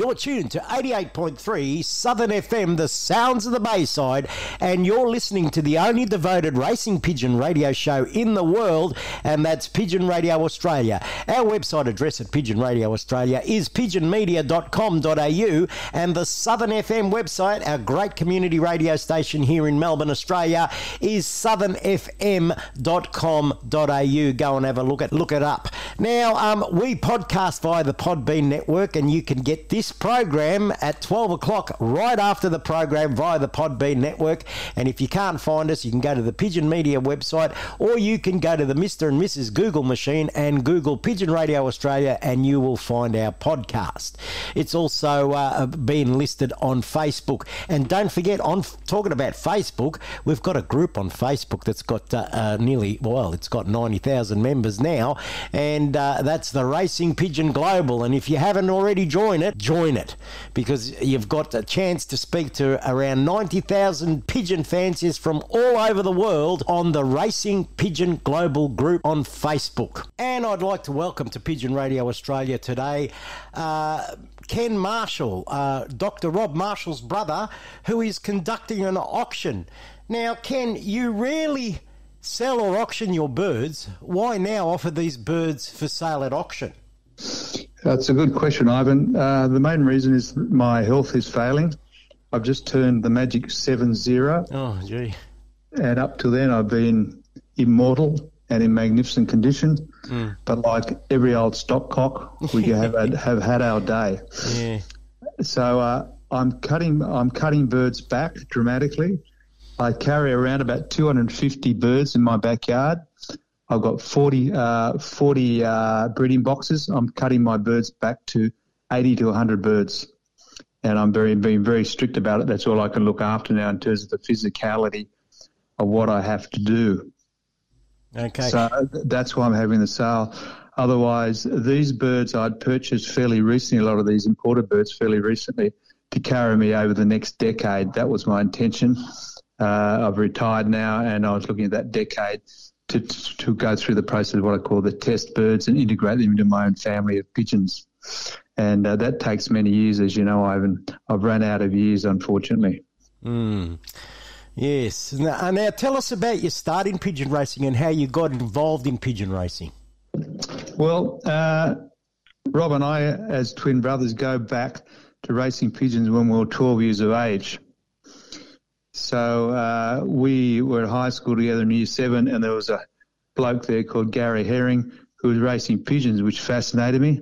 You're tuned to 88.3 Southern FM, the sounds of the Bayside, and you're listening to the only devoted racing pigeon radio show in the world, and that's Pigeon Radio Australia. Our website address at Pigeon Radio Australia is pigeonmedia.com.au, and the Southern FM website, our great community radio station here in Melbourne, Australia, is southernfm.com.au. Go and have a look at look it up. Now, um, we podcast via the Podbean network, and you can get this program at 12 o'clock right after the program via the Podbean network. And if you can't find us, you can go to the Pigeon Media website, or you can go to the Mr. and Mrs. Google machine and Google Pigeon Radio Australia, and you will find our podcast. It's also uh, listed on Facebook. And don't forget, on talking about Facebook, we've got a group on Facebook that's got uh, uh, nearly, well, it's got 90,000 members now, and uh, that's the Racing Pigeon Global. And if you haven't already joined it, join it because you've got a chance to speak to around 90,000 pigeon fanciers from all over the world on the Racing Pigeon Global group on Facebook. And I'd like to welcome to Pigeon Radio Australia today uh, Ken Marshall, uh, Dr. Rob Marshall's brother, who is conducting an auction. Now, Ken, you rarely sell or auction your birds. Why now offer these birds for sale at auction? That's a good question, Ivan. Uh, the main reason is my health is failing. I've just turned the magic 7 0. Oh, gee. And up to then, I've been immortal and in magnificent condition. Mm. But like every old stockcock, we [laughs] have had, have had our day. Yeah. So uh, I'm cutting I'm cutting birds back dramatically. I carry around about 250 birds in my backyard. I've got 40, uh, 40 uh, breeding boxes. I'm cutting my birds back to 80 to 100 birds. And I'm very being very strict about it. That's all I can look after now in terms of the physicality of what I have to do. Okay. So that's why I'm having the sale. Otherwise, these birds I'd purchased fairly recently, a lot of these imported birds fairly recently, to carry me over the next decade. That was my intention. Uh, I've retired now, and I was looking at that decade to, to go through the process of what I call the test birds and integrate them into my own family of pigeons. And uh, that takes many years, as you know, Ivan. I've run out of years, unfortunately. Mm. Yes. Now, now, tell us about your start in pigeon racing and how you got involved in pigeon racing. Well, uh, Rob and I, as twin brothers, go back to racing pigeons when we were 12 years of age. So uh, we were at high school together in year seven, and there was a bloke there called Gary Herring who was racing pigeons, which fascinated me.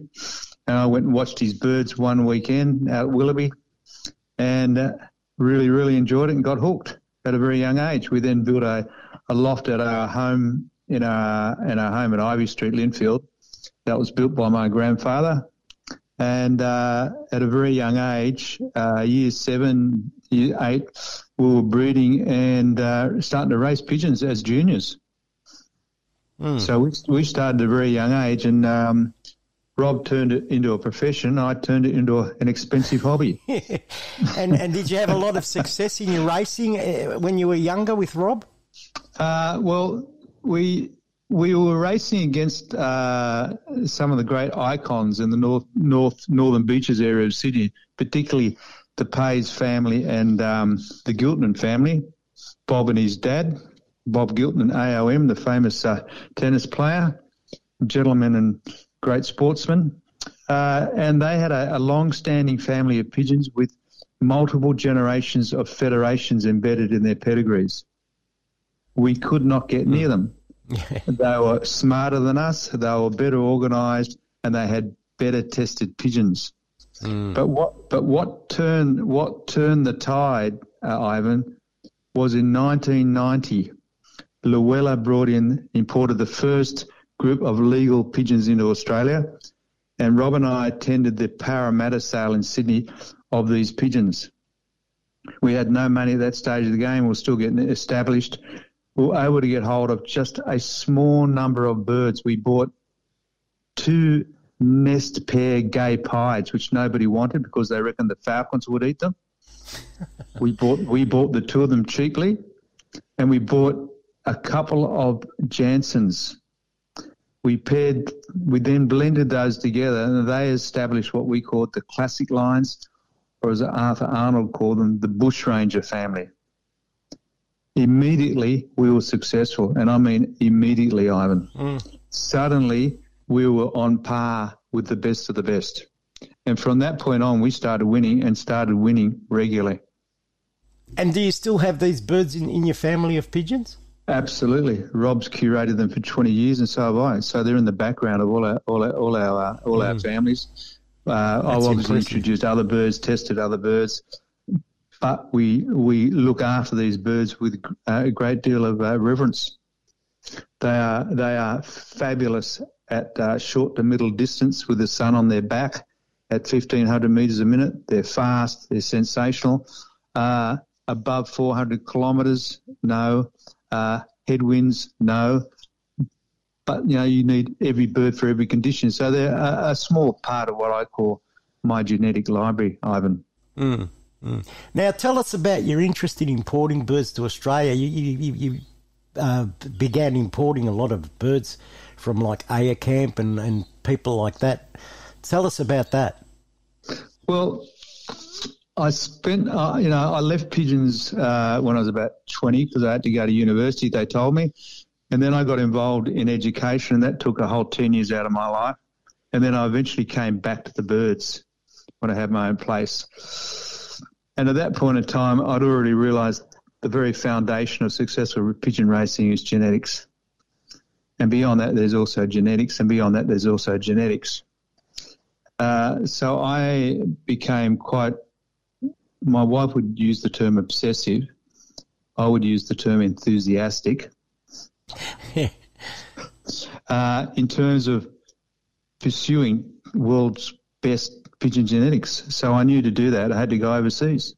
And I went and watched his birds one weekend out at Willoughby and uh, really, really enjoyed it and got hooked at a very young age. We then built a, a loft at our home in our in our home at Ivy Street, Lindfield. That was built by my grandfather. And uh, at a very young age, uh, year seven, year eight, we were breeding and uh, starting to race pigeons as juniors. So we, we started at a very young age, and um, Rob turned it into a profession. I turned it into a, an expensive hobby. [laughs] and, and did you have a lot of success in your racing uh, when you were younger with Rob? Uh, well, we we were racing against uh, some of the great icons in the north, north, northern beaches area of Sydney, particularly the Pays family and um, the Gilton family. Bob and his dad, Bob Gilton, AOM, the famous uh, tennis player, gentleman and great sportsman. Uh, and they had a, a long-standing family of pigeons with multiple generations of federations embedded in their pedigrees. We could not get near them. [laughs] they were smarter than us, they were better organised, and they had better tested pigeons. But what but what turned what turned the tide, uh, Ivan, was in 1990. Luella brought in imported the first group of legal pigeons into Australia, and Rob and I attended the Parramatta sale in Sydney of these pigeons. We had no money at that stage of the game. We were still getting established. We were able to get hold of just a small number of birds. We bought two nest pair gay pies, which nobody wanted because they reckoned the falcons would eat them. [laughs] we bought we bought the two of them cheaply, and we bought a couple of Jansons. We paired, we then blended those together, and they established what we called the classic lines, or as Arthur Arnold called them, the bushranger family. Immediately, we were successful, and I mean immediately, Ivan. Mm. Suddenly, we were on par with the best of the best. And from that point on, we started winning and started winning regularly. And do you still have these birds in, in your family of pigeons? Absolutely. Rob's curated them for 20 years, and so have I. So they're in the background of all our all our all our, uh, all our Mm. families. Uh, I've That's obviously impressive. introduced other birds, tested other birds, but we we look after these birds with uh, a great deal of uh, reverence. They are they are fabulous at uh, short to middle distance with the sun on their back at 1500 meters a minute. They're fast. They're sensational. Uh, above 400 kilometers, no. Uh, headwinds, no. But you know, you need every bird for every condition. So they're a, a small part of what I call my genetic library, Ivan. Mm, mm. Now, tell us about your interest in importing birds to Australia. You, you, you, you uh, began importing a lot of birds from like Eijerkamp and, and people like that. Tell us about that. Well, I spent, uh, you know, I left pigeons uh, when I was about 20 because I had to go to university, they told me. And then I got involved in education, and that took a whole 10 years out of my life. And then I eventually came back to the birds when I had my own place. And at that point in time, I'd already realised the very foundation of successful pigeon racing is genetics. And beyond that, there's also genetics, and beyond that, there's also genetics. Uh, so I became quite. My wife would use the term obsessive. I would use the term enthusiastic. [laughs] uh, in terms of pursuing world's best pigeon genetics. So I knew to do that, I had to go overseas.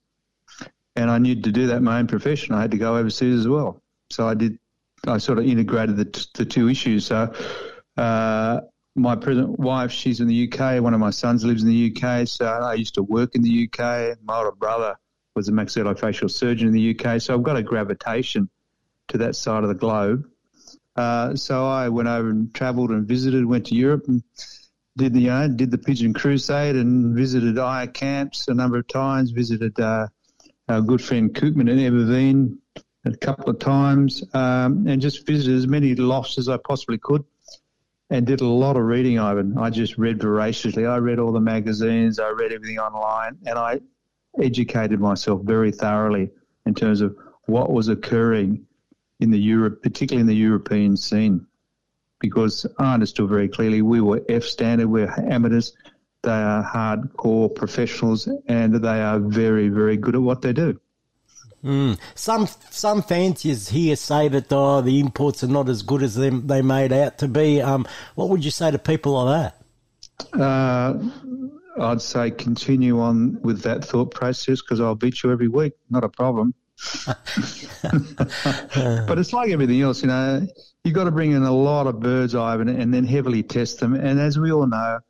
And I knew to do that in my own profession, I had to go overseas as well. So I did, I sort of integrated the, t- the two issues. So uh, my present wife, she's in the UK. One of my sons lives in the UK. So I used to work in the UK. My older brother was a maxillofacial surgeon in the UK. So I've got a gravitation to that side of the globe. Uh, so I went over and travelled and visited, went to Europe and did the you know, did the Pigeon Crusade and visited Eijerkamps a number of times. Visited uh, our good friend Koopman in Ermerveen a couple of times, um, and just visited as many lofts as I possibly could, and did a lot of reading. Ivan, I just read voraciously. I read all the magazines. I read everything online, and I educated myself very thoroughly in terms of what was occurring in the Europe, particularly in the European scene, because I understood very clearly we were F standard, we're amateurs, they are hardcore professionals, and they are very, very good at what they do. Mm. Some some fanciers here say that oh, the imports are not as good as them they made out to be. Um, what would you say to people like that? Uh, I'd say continue on with that thought process because I'll beat you every week. Not a problem. [laughs] but it's like everything else, you know. You've got to bring in a lot of birds, Ivan, and then heavily test them. And as we all know,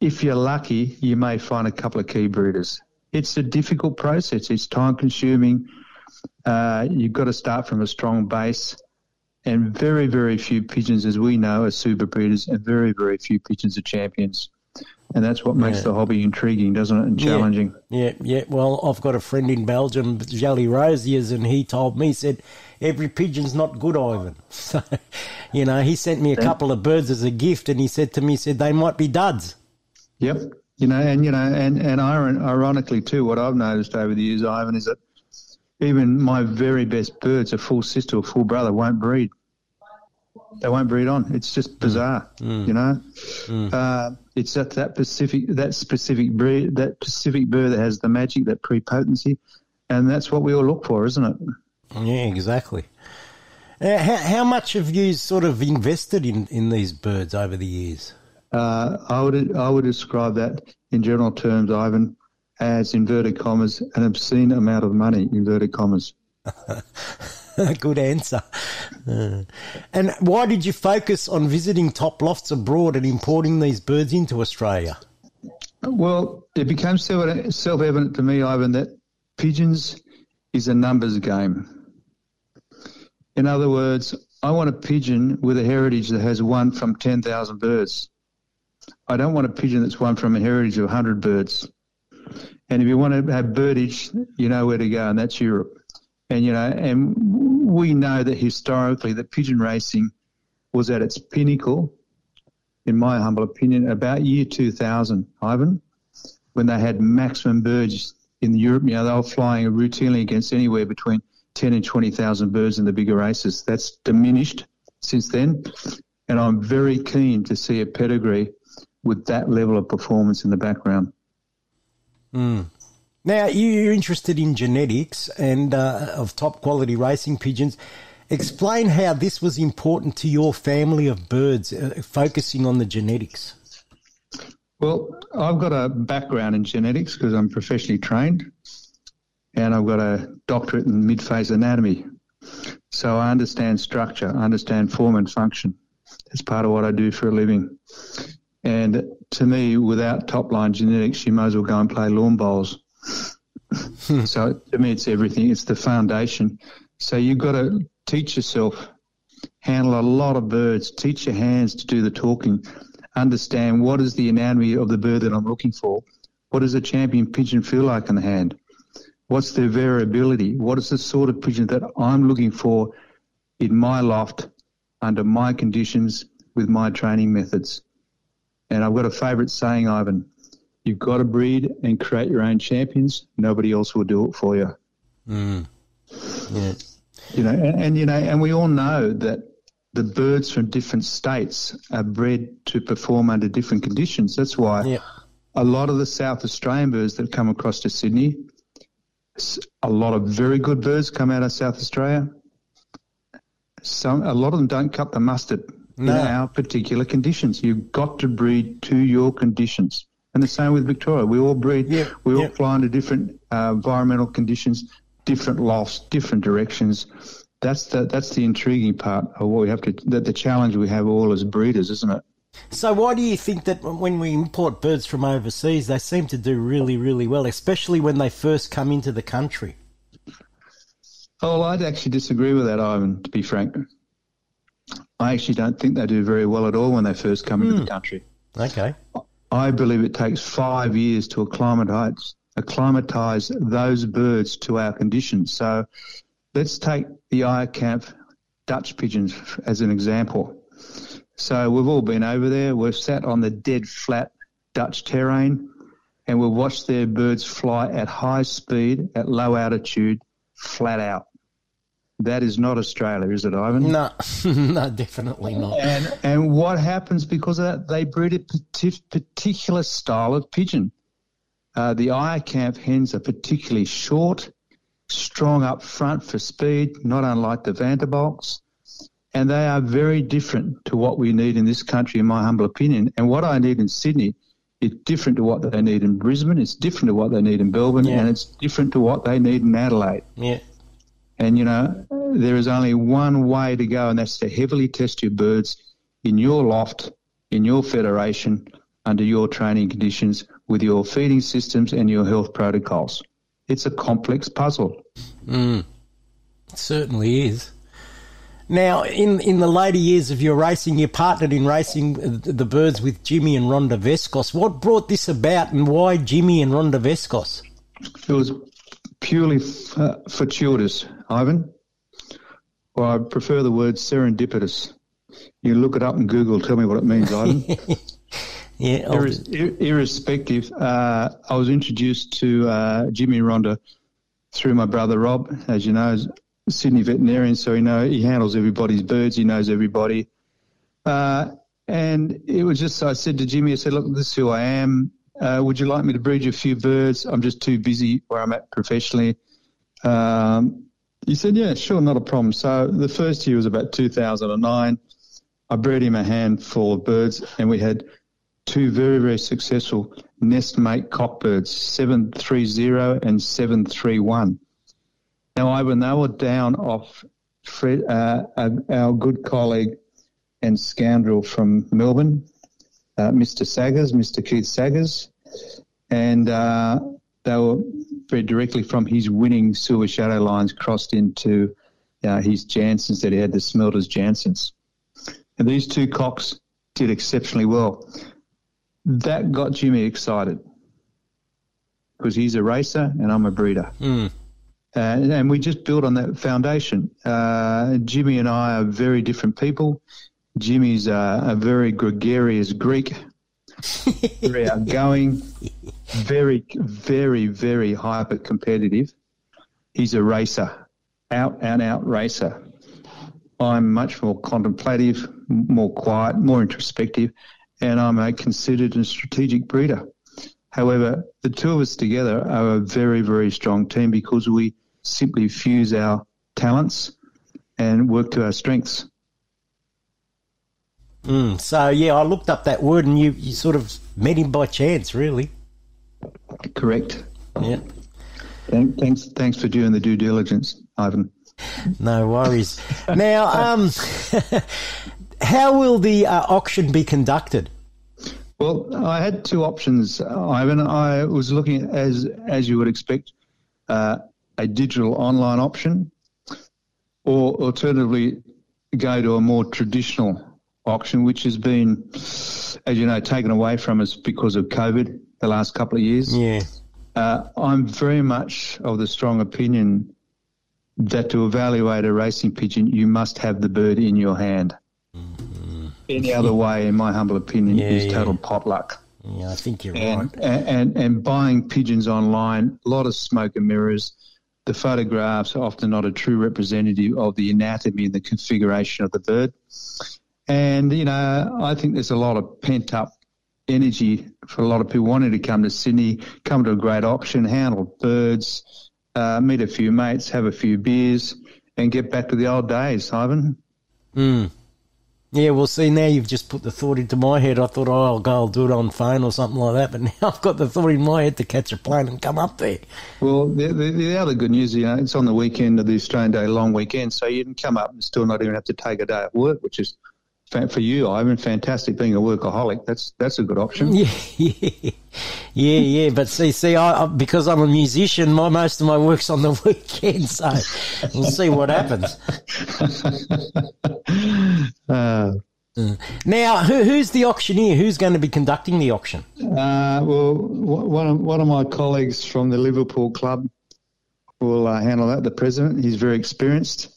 if you're lucky, you may find a couple of key breeders. It's a difficult process. It's time consuming. Uh, you've got to start from a strong base. and very, very few pigeons, as we know, are super breeders, and very, very few pigeons are champions. And that's what makes Yeah. the hobby intriguing, doesn't it, and Yeah. challenging. Yeah, yeah. Well, I've got a friend in Belgium, Jelly Rosiers, and he told me, he said, every pigeon's not good, Ivan. [laughs] So, you know, he sent me a couple of birds as a gift, and he said to me, he said, they might be duds. Yep. You know, and you know, and and iron, ironically too, what I've noticed over the years, Ivan, is that even my very best birds, a full sister or full brother, won't breed. They won't breed on. It's just bizarre, you know. Uh, it's that that specific that specific breed that specific bird that has the magic, that prepotency, and that's what we all look for, isn't it? Yeah, exactly. Uh, how, how much have you sort of invested in, in these birds over the years? Uh, I would I would describe that in general terms, Ivan, as inverted commas, an obscene amount of money, inverted commas. [laughs] Good answer. Uh, and why did you focus on visiting top lofts abroad and importing these birds into Australia? Well, it became self- self-evident to me, Ivan, that pigeons is a numbers game. In other words, I want a pigeon with a heritage that has one from 10,000 birds. I don't want a pigeon that's won from a heritage of 100 birds. And if you want to have birdage, you know where to go, and that's Europe. And, you know, and we know that historically that pigeon racing was at its pinnacle in my humble opinion, about year 2000, Ivan, when they had maximum birds in Europe. You know, they were flying routinely against anywhere between 10 and 20,000 birds in the bigger races. That's diminished since then. And I'm very keen to see a pedigree with that level of performance in the background. Mm. Now, you- you're interested in genetics and uh, of top quality racing pigeons. Explain how this was important to your family of birds, uh, focusing on the genetics. Well, I've got a background in genetics because I'm professionally trained, and I've got a doctorate in mid-phase anatomy. So I understand structure, I understand form and function. That's part of what I do for a living. And to me, without top line genetics, you might as well go and play lawn bowls. Hmm. so to me, it's everything. It's the foundation. So you've got to teach yourself, handle a lot of birds, teach your hands to do the talking, understand what is the anatomy of the bird that I'm looking for. What does a champion pigeon feel like in the hand? What's their variability? What is the sort of pigeon that I'm looking for in my loft under my conditions with my training methods? And I've got a favourite saying, Ivan. You've got to breed and create your own champions. Nobody else will do it for you. Mm. Yeah. You know, and, and you know, and we all know that the birds from different states are bred to perform under different conditions. That's why a lot of the South Australian birds that come across to Sydney, a lot of very good birds come out of South Australia. Some, a lot of them don't cut the mustard No. in our particular conditions. You've got to breed to your conditions. And the same with Victoria. We all breed, we all fly under different uh, environmental conditions, different lofts, different directions. That's the that's the intriguing part of what we have to that the challenge we have all as breeders, isn't it? So, why do you think that when we import birds from overseas, they seem to do really, really well, especially when they first come into the country? Oh, well, I'd actually disagree with that, Ivan. To be frank, I actually don't think they do very well at all when they first come into the hmm. country. Okay. I believe it takes five years to acclimatise acclimatise those birds to our conditions. So let's take the Eijerkamp Dutch pigeons as an example. So we've all been over there. We've sat on the dead flat Dutch terrain and we've watched their birds fly at high speed, at low altitude, flat out. That is not Australia, is it, Ivan? No, [laughs] no, definitely not. And and what happens because of that? They breed a parti- particular style of pigeon. Uh, the Eijerkamp hens are particularly short, strong up front for speed, not unlike the Vanderbilts. And they are very different to what we need in this country, in my humble opinion. And what I need in Sydney is different to what they need in Brisbane. It's different to what they need in Melbourne, Yeah. and it's different to what they need in Adelaide. Yeah. And you know, there is only one way to go, and that's to heavily test your birds in your loft, in your federation, under your training conditions, with your feeding systems and your health protocols. It's a complex puzzle. Mm. It certainly is. Now, in in the later years of your racing, you partnered in racing the birds with Jimmy and Rhonda Vescos. What brought this about, and why Jimmy and Rhonda Vescos? It was purely f- fortuitous, Ivan. Or I prefer the word serendipitous. You look it up in Google. Tell me what it means, [laughs] Ivan. yeah. Ir- irrespective, uh, I was introduced to uh, Jimmy Rhonda through my brother Rob, as you know, Sydney veterinarian, so he know he handles everybody's birds. He knows everybody. Uh, and it was just, I said to Jimmy, I said, look, this is who I am. Uh, would you like me to breed you a few birds? I'm just too busy where I'm at professionally. Um, he said, yeah, sure, not a problem. So the first year was about 2009. I bred him a handful of birds and we had two very, very successful nest mate cockbirds, 730 and 731. Now, Ivan, they were down off Fred, uh, our good colleague and scoundrel from Melbourne, uh, Mr. Saggers, Mr. Keith Saggers, and uh, they were very directly from his winning Silver Shadow lines crossed into uh, his Jansons that he had, the Smelters Jansons. And these two cocks did exceptionally well. That got Jimmy excited because he's a racer and I'm a breeder. Mm. Uh, and we just built on that foundation. Uh, Jimmy and I are very different people. Jimmy's uh, a very gregarious Greek, [laughs] very outgoing, very, very, very hyper competitive. He's a racer, out and out racer. I'm much more contemplative, more quiet, more introspective, and I'm a considered and strategic breeder. However, the two of us together are a very, very strong team because we simply fuse our talents and work to our strengths. Mm, so yeah, I looked up that word, and you, you sort of met him by chance, really. Correct. Yeah. Thank, thanks, thanks for doing the due diligence, Ivan. No worries. now, [laughs] um, [laughs] how will the uh, auction be conducted? Well, I had two options, Ivan. I was looking at, as as you would expect, uh, a digital online option, or alternatively, go to a more traditional auction, which has been, as you know, taken away from us because of COVID the last couple of years. Yeah. Uh, I'm very much of the strong opinion that to evaluate a racing pigeon, you must have the bird in your hand. Any other way, in my humble opinion, Yeah, is yeah. total potluck. Yeah, I think you're And, right. and, and and buying pigeons online, a lot of smoke and mirrors. The photographs are often not a true representative of the anatomy and the configuration of the bird. And you know, I think there's a lot of pent up energy for a lot of people wanting to come to Sydney, come to a great auction, handle birds, uh, meet a few mates, have a few beers, and get back to the old days, Ivan. Mm. Yeah, well, see, now you've just put the thought into my head. I thought, oh, I'll go, I'll do it on phone or something like that. But [laughs] now I've got the thought in my head to catch a plane and come up there. Well, the, the, the other good news, you know, it's on the weekend of the Australian Day long weekend, so you can come up and still not even have to take a day at work, which is for you, Ivan, fantastic. Being a workaholic, that's that's a good option. Yeah, [laughs] yeah, yeah, yeah. But see, see, I, I because I'm a musician, my most of my work's on the [laughs] weekend, so we'll see what happens. [laughs] Uh, Now, who, who's the auctioneer? Who's going to be conducting the auction? Uh, well, one of, one of my colleagues from the Liverpool club will uh, handle that. The president, he's very experienced,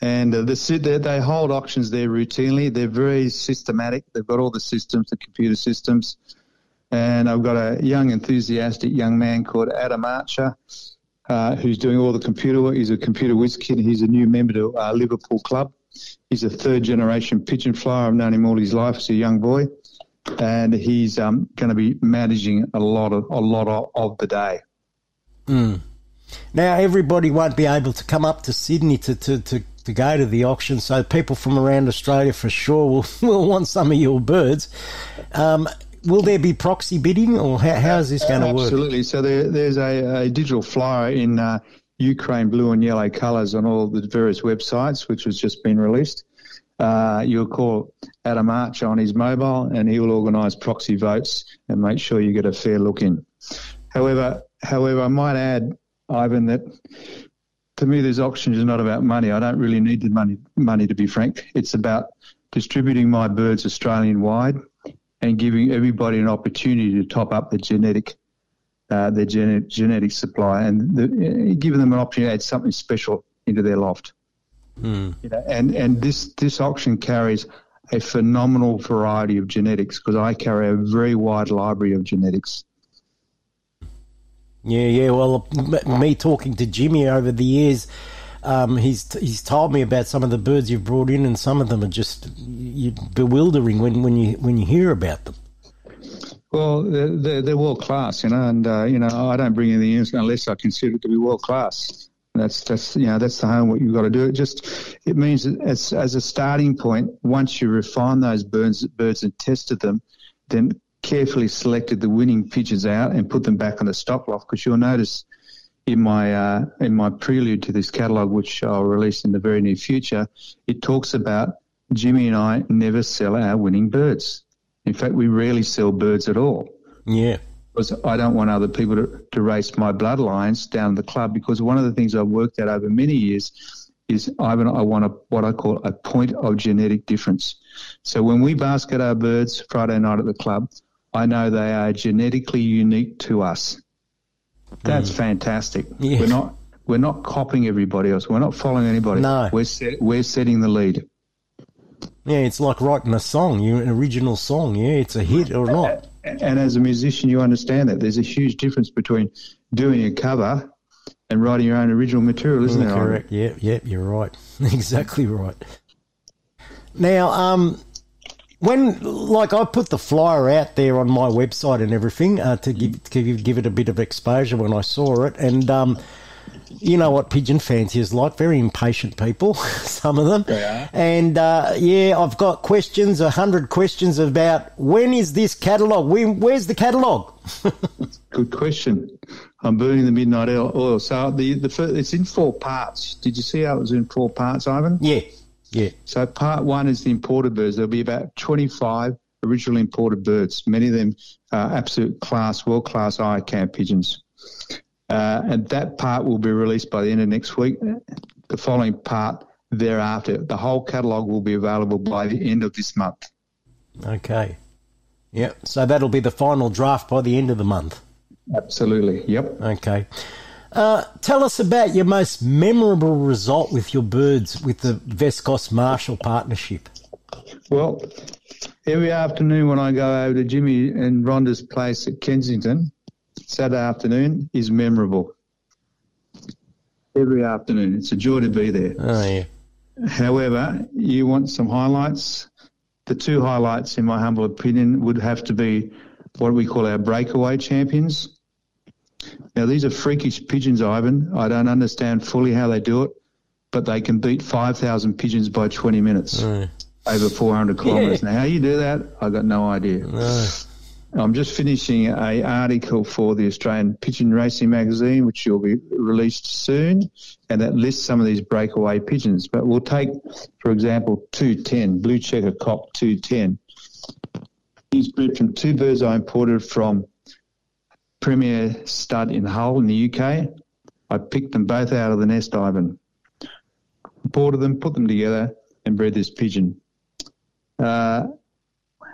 and uh, the, they, they hold auctions there routinely. They're very systematic. They've got all the systems, the computer systems, and I've got a young, enthusiastic young man called Adam Archer. Uh, who's doing all the computer work? He's a computer whiz kid. He's a new member to uh, Liverpool Club. He's a third generation pigeon flyer. I've known him all his life as a young boy and he's um, going to be managing a lot of a lot of, of the day. Mm. Now, everybody won't be able to come up to Sydney to, to, to, to go to the auction, so people from around Australia for sure will, [laughs] will want some of your birds. Um, will there be proxy bidding, or how, how is this going to work? Absolutely. So there, there's a, a digital flyer in uh, Ukraine blue and yellow colours on all the various websites, which has just been released. Uh, you'll call Adam Archer on his mobile, and he will organise proxy votes and make sure you get a fair look in. However, however, I might add, Ivan, that to me, this auction is not about money. I don't really need the money, money to be frank. It's about distributing my birds Australian wide and giving everybody an opportunity to top up their genetic, uh, their gene- genetic supply and the, uh, giving them an opportunity to add something special into their loft. Hmm. You know, and and this this auction carries a phenomenal variety of genetics because I carry a very wide library of genetics. Yeah, yeah. Well, me talking to Jimmy over the years, um, he's he's told me about some of the birds you've brought in, and some of them are just bewildering when, when you when you hear about them. Well, they're, they're, world class, you know, and uh, you know I don't bring anything in unless I consider it to be world class. That's that's you know that's the home what you've got to do. It just it means as as a starting point, once you refine those birds birds and tested them, then carefully selected the winning pigeons out and put them back on the stock loft because you'll notice in my uh, in my prelude to this catalogue, which I'll release in the very near future, it talks about Jimmy and I never sell our winning birds. In fact, we rarely sell birds at all. Yeah. Because I don't want other people to, to race my bloodlines down the club. Because one of the things I've worked out over many years is I, I want a, what I call a point of genetic difference. So when we basket our birds Friday night at the club, I know they are genetically unique to us. That's fantastic. Yeah. We're not we're not copying everybody else. We're not following anybody. No. We're set, we're setting the lead. Yeah, it's like writing a song, you an original song. Yeah, it's a hit or not. And as a musician, you understand that there's a huge difference between doing a cover and writing your own original material, isn't Mm, there? Correct. Yeah, yeah, you're right. [laughs] exactly right. Now, um, when like I put the flyer out there on my website and everything uh, to give to give, give it a bit of exposure when I saw it, and um, you know what pigeon fanciers like, very impatient people, [laughs] some of them. They are. And uh, yeah, I've got questions, a hundred questions about when is this catalogue? When, where's the catalogue? [laughs] Good question. I'm burning the midnight oil. oil. So the the fir- it's in four parts. Did you see how it was in four parts, Ivan? Yeah, yeah. So part one is the imported birds. There'll be about 25 original imported birds. Many of them are absolute class, world class Eijerkamp pigeons. Uh, and that part will be released by the end of next week. The following part thereafter. The whole catalogue will be available by the end of this month. Okay. Yep. So that'll be the final draft by the end of the month. Absolutely. Yep. Okay. Uh, tell us about your most memorable result with your birds with the Vescos Marshall partnership. Well, every afternoon when I go over to Jimmy and Rhonda's place at Kensington, Saturday afternoon is memorable. Every afternoon. It's a joy to be there. Oh, yeah. However, you want some highlights. The two highlights, in my humble opinion, would have to be what we call our breakaway champions. Now, these are freakish pigeons, Ivan. I don't understand fully how they do it, but they can beat 5,000 pigeons by 20 minutes over 400 kilometres. Now, how you do that, I've got no idea. I'm just finishing a article for the Australian Pigeon Racing magazine, which will be released soon, and that lists some of these breakaway pigeons. But we'll take, for example, 210, blue checker cock 210. He's bred from two birds I imported from Premier Stud in Hull in the UK. I picked them both out of the nest, Ivan. Imported them, put them together, and bred this pigeon. Uh,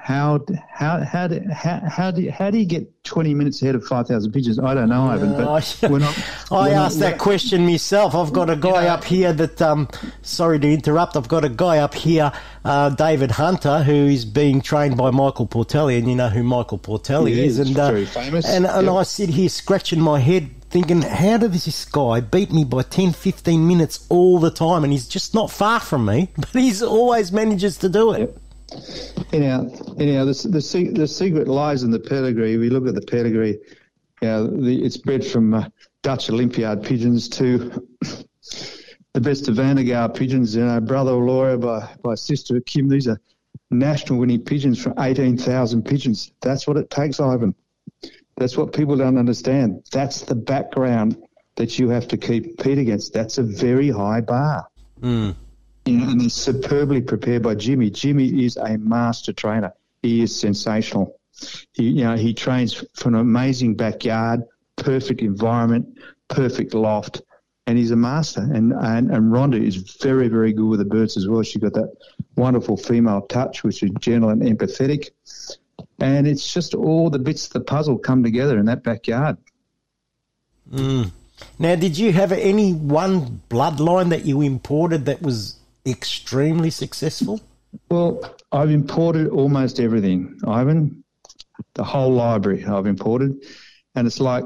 how how how do, how how do you, how do you get twenty minutes ahead of five thousand pigeons? I don't know, Ivan. But we're not. I we're [laughs] not- asked that question myself. I've got a guy up here that, um, sorry to interrupt, I've got a guy up here, uh, David Hunter, who is being trained by Michael Portelli, and you know who Michael Portelli is. he's And, uh, famous. And, and Yep. I sit here scratching my head thinking, how does this guy beat me by 10, 15 minutes all the time? And he's just not far from me, [laughs] but he's always manages to do it. Anyhow, anyhow, the the, the secret lies in the pedigree. We look at the pedigree, you know, it's bred from uh, Dutch Olympiad pigeons to [coughs] the best of Vandergaard pigeons. You know, brother Laura by by sister Kim. These are national winning pigeons from eighteen thousand pigeons. That's what it takes, Ivan. That's what people don't understand. That's the background that you have to keep compete against. That's a very high bar. Mm. You know, and it's superbly prepared by Jimmy. Jimmy is a master trainer. He is sensational. He, you know, he trains from an amazing backyard, perfect environment, perfect loft, and he's a master. And, and and Rhonda is very very good with the birds as well. She's got that wonderful female touch, which is gentle and empathetic. And it's just all the bits of the puzzle come together in that backyard. Mm. Now, did you have any one bloodline that you imported that was extremely successful? Well, I've imported almost everything, Ivan. The whole library I've imported, and it's like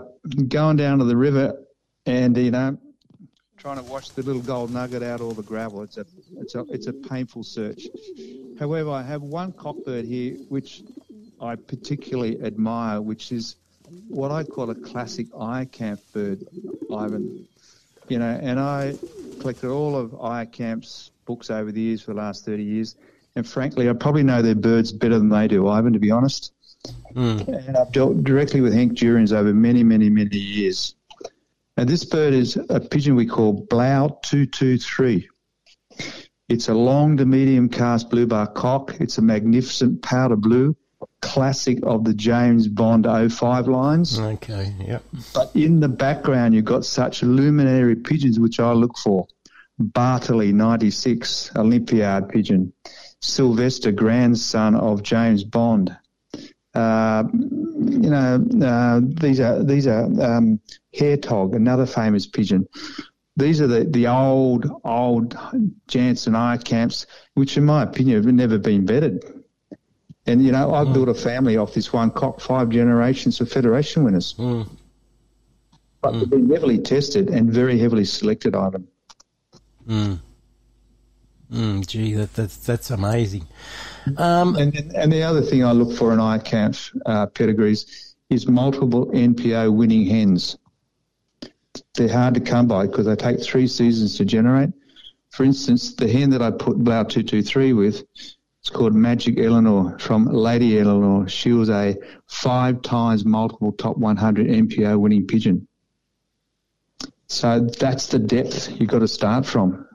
going down to the river and you know trying to wash the little gold nugget out all the gravel. It's a it's a it's a painful search. However, I have one cockbird here which I particularly admire, which is what I call a classic Eijerkamp bird, Ivan. You know, and I collected all of Eijerkamp's books over the years for the last 30 years. And frankly, I probably know their birds better than they do, Ivan, to be honest. Mm. And I've dealt directly with Hank Durians over many, many, many years. And this bird is a pigeon we call Blau 223. It's a long to medium cast blue bar cock. It's a magnificent powder blue, classic of the James Bond 05 lines. Okay, yep. But in the background, you've got such luminary pigeons, which I look for. Bartley, 96, Olympiad pigeon. Sylvester, grandson of James Bond. Uh, you know, uh, these are these are um, hair tog, another famous pigeon. These are the, the old old Jansen Eijerkamps, which, in my opinion, have never been bettered. And you know, I've built a family off this one cock, five generations of Federation winners. But they've been heavily tested and very heavily selected, Ivan. Mm. Mm, gee, that, that's that's amazing. Um, and and the other thing I look for in Eijerkamp uh, pedigrees is multiple NPO winning hens. They're hard to come by because they take three seasons to generate. For instance, the hen that I put Blau 223 with, it's called Magic Eleanor from Lady Eleanor. She was a five times multiple top 100 NPO winning pigeon. So that's the depth you've got to start from.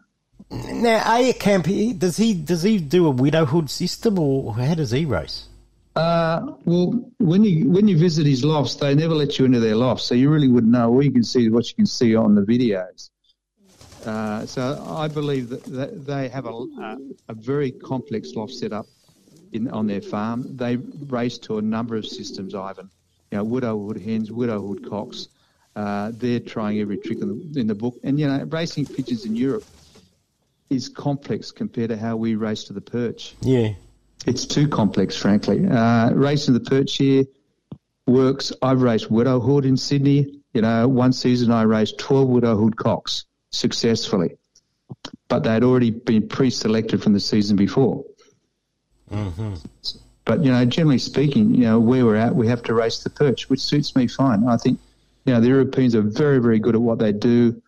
Now, Eijerkamp, he- does he does he do a widowhood system, or how does he race? Uh, well, when you when you visit his lofts, they never let you into their lofts, so you really wouldn't know. All you can see is what you can see on the videos. Uh, so I believe that, that they have a, a, a very complex loft setup in on their farm. They race to a number of systems, Ivan. You know, widowhood hens, widowhood cocks. Uh, they're trying every trick in the, in the book. And you know, racing pigeons in Europe is complex compared to how we race to the perch. Yeah. It's too complex, frankly. Uh, racing the perch here works. I've raced widowhood in Sydney. You know, one season I raced 12 widowhood cocks successfully, but they'd already been pre-selected from the season before. Mm-hmm. But, you know, generally speaking, you know, where we're at, we have to race the perch, which suits me fine. I think, you know, the Europeans are very, very good at what they do.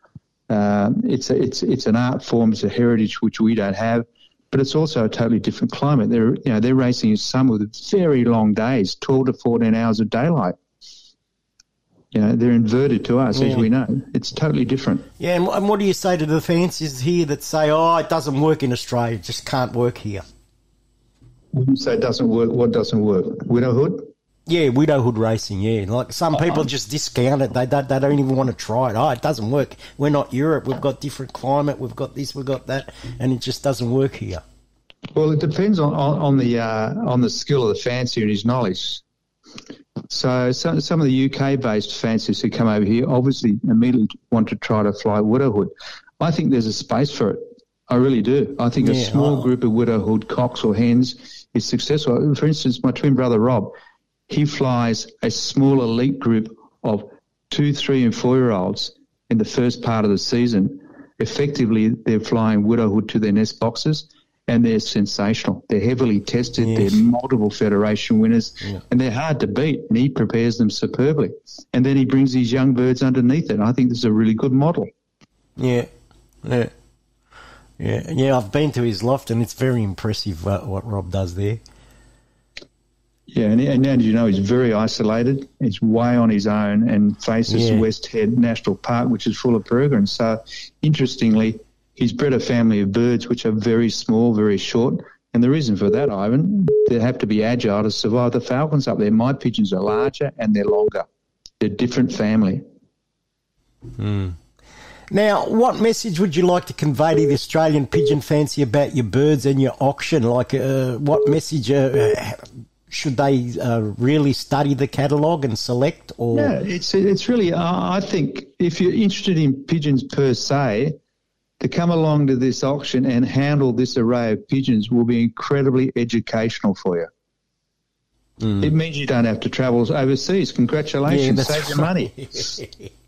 Uh, it's a, it's it's an art form, it's a heritage which we don't have, but it's also a totally different climate. They're you know they're racing in summer with very long days, twelve to fourteen hours of daylight. You know they're inverted to us, as we know. It's totally different. Yeah, and, and what do you say to the fanciers here that say, "Oh, it doesn't work in Australia, it just can't work here"? When you say it doesn't work, what doesn't work? Widowhood? Yeah, widowhood racing. Yeah, like some people just discount it. They don't, they don't even want to try it. Oh, it doesn't work. We're not Europe. We've got different climate. We've got this. We've got that, and it just doesn't work here. Well, it depends on on, on the uh, on the skill of the fancier and his knowledge. So some some of the UK based fanciers who come over here obviously immediately want to try to fly widowhood. I think there's a space for it. I really do. I think a small I- group of widowhood cocks or hens is successful. For instance, my twin brother Rob, he flies a small elite group of two, three, and four year olds in the first part of the season. Effectively, they're flying widowhood to their nest boxes, and they're sensational. They're heavily tested. Yes. They're multiple federation winners, Yeah. and they're hard to beat. And he prepares them superbly, and then he brings these young birds underneath it. And I think this is a really good model. Yeah, yeah, yeah, yeah. I've been to his loft, and it's very impressive uh, what Rob does there. Yeah, and, and as you know, he's very isolated. He's way on his own and faces Yeah. West Head National Park, which is full of peregrines. So, interestingly, he's bred a family of birds which are very small, very short. And the reason for that, Ivan, they have to be agile to survive the falcons up there. My pigeons are larger and they're longer. They're a different family. Hmm. Now, what message would you like to convey to the Australian pigeon fancy about your birds and your auction? Like, uh, what message uh, should they uh, really study the catalogue and select? Or Yeah, it's it's really. Uh, I think if you're interested in pigeons per se, to come along to this auction and handle this array of pigeons will be incredibly educational for you. It means you don't have to travel overseas. Congratulations, that's save your money.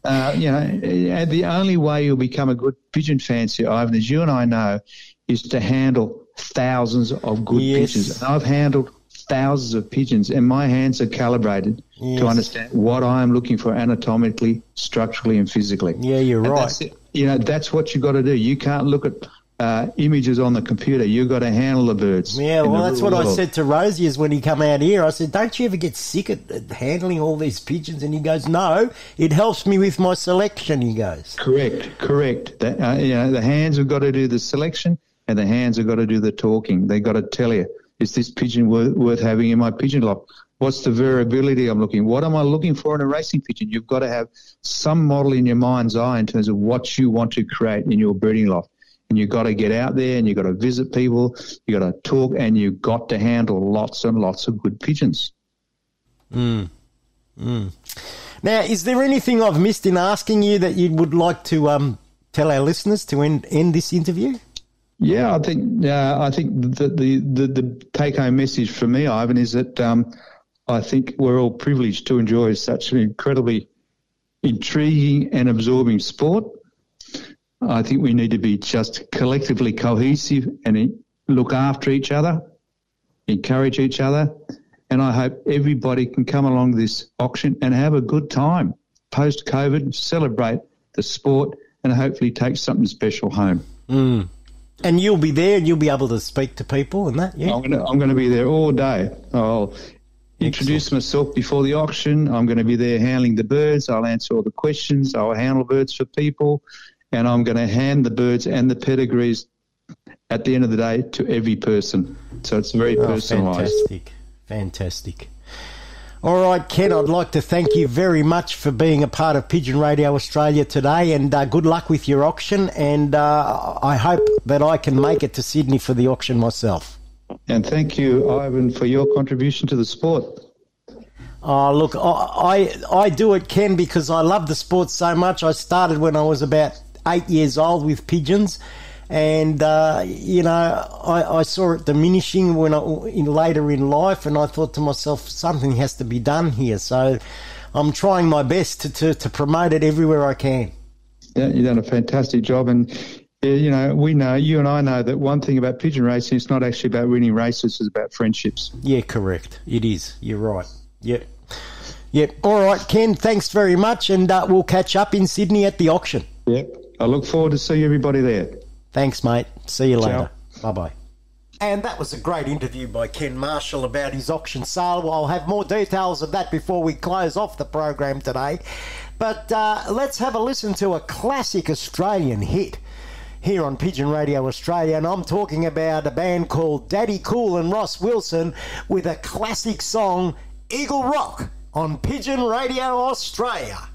Uh, you know, and the only way you'll become a good pigeon fancier, Ivan, as you and I know, is to handle thousands of good Yes. pigeons. And I've handled thousands of pigeons, and my hands are calibrated Yes. to understand what I am looking for anatomically, structurally, and physically. Yeah, you're And right. You know, that's what you've got to do. You can't look at uh, images on the computer. You've got to handle the birds. Yeah, well, that's what I said to Rosie is when he come out here. I said, "Don't you ever get sick at, at handling all these pigeons?" And he goes, "No, it helps me with my selection." He goes, Correct, correct. The, uh, you know, the hands have got to do the selection, and the hands have got to do the talking. They've got to tell you, is this pigeon worth, worth having in my pigeon loft? What's the variability I'm looking? What am I looking for in a racing pigeon? You've got to have some model in your mind's eye in terms of what you want to create in your breeding loft. And you've got to get out there and you've got to visit people, you've got to talk, and you've got to handle lots and lots of good pigeons. Mm. Mm. Now, is there anything I've missed in asking you that you would like to um, tell our listeners to end, end this interview? Yeah, I think uh, I think the the, the, the take home message for me, Ivan, is that um, I think we're all privileged to enjoy such an incredibly intriguing and absorbing sport. I think we need to be just collectively cohesive and look after each other, encourage each other, and I hope everybody can come along this auction and have a good time post COVID, celebrate the sport, and hopefully take something special home. Mm. And you'll be there and you'll be able to speak to people and that, yeah? I'm going to I'm to be there all day. I'll introduce myself before the auction. I'm going to be there handling the birds. I'll answer all the questions. I'll handle birds for people, and I'm going to hand the birds and the pedigrees at the end of the day to every person. So it's very Oh, personalised. fantastic. Fantastic. All right, Ken, I'd like to thank you very much for being a part of Pigeon Radio Australia today, and uh, good luck with your auction. And uh, I hope that I can make it to Sydney for the auction myself. And thank you, Ivan, for your contribution to the sport. Oh, look, I, I I do it, Ken, because I love the sport so much. I started when I was about eight years old with pigeons, and uh, you know I, I saw it diminishing when I, in later in life, and I thought to myself, something has to be done here. So I'm trying my best to, to, to promote it everywhere I can. Yeah, you've done a fantastic job, and you know we know you and I know that one thing about pigeon racing, it's not actually about winning races; it's about friendships. Yeah, correct. It is. You're right. Yep. Yep. All right, Ken. Thanks very much, and uh, we'll catch up in Sydney at the auction. Yep. I look forward to seeing everybody there. Thanks, mate. See you Ciao. later. Bye bye. And that was a great interview by Ken Marshall about his auction sale. Well, I'll have more details of that before we close off the program today. But uh, let's have a listen to a classic Australian hit here on Pigeon Radio Australia. And I'm talking about a band called Daddy Cool and Ross Wilson with a classic song, Eagle Rock, on Pigeon Radio Australia.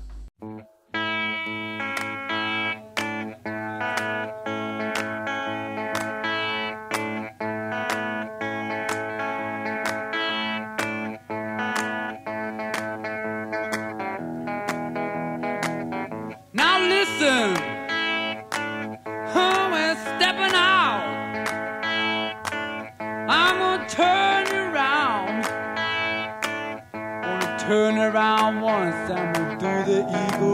Around once. I'm gonna do the eagle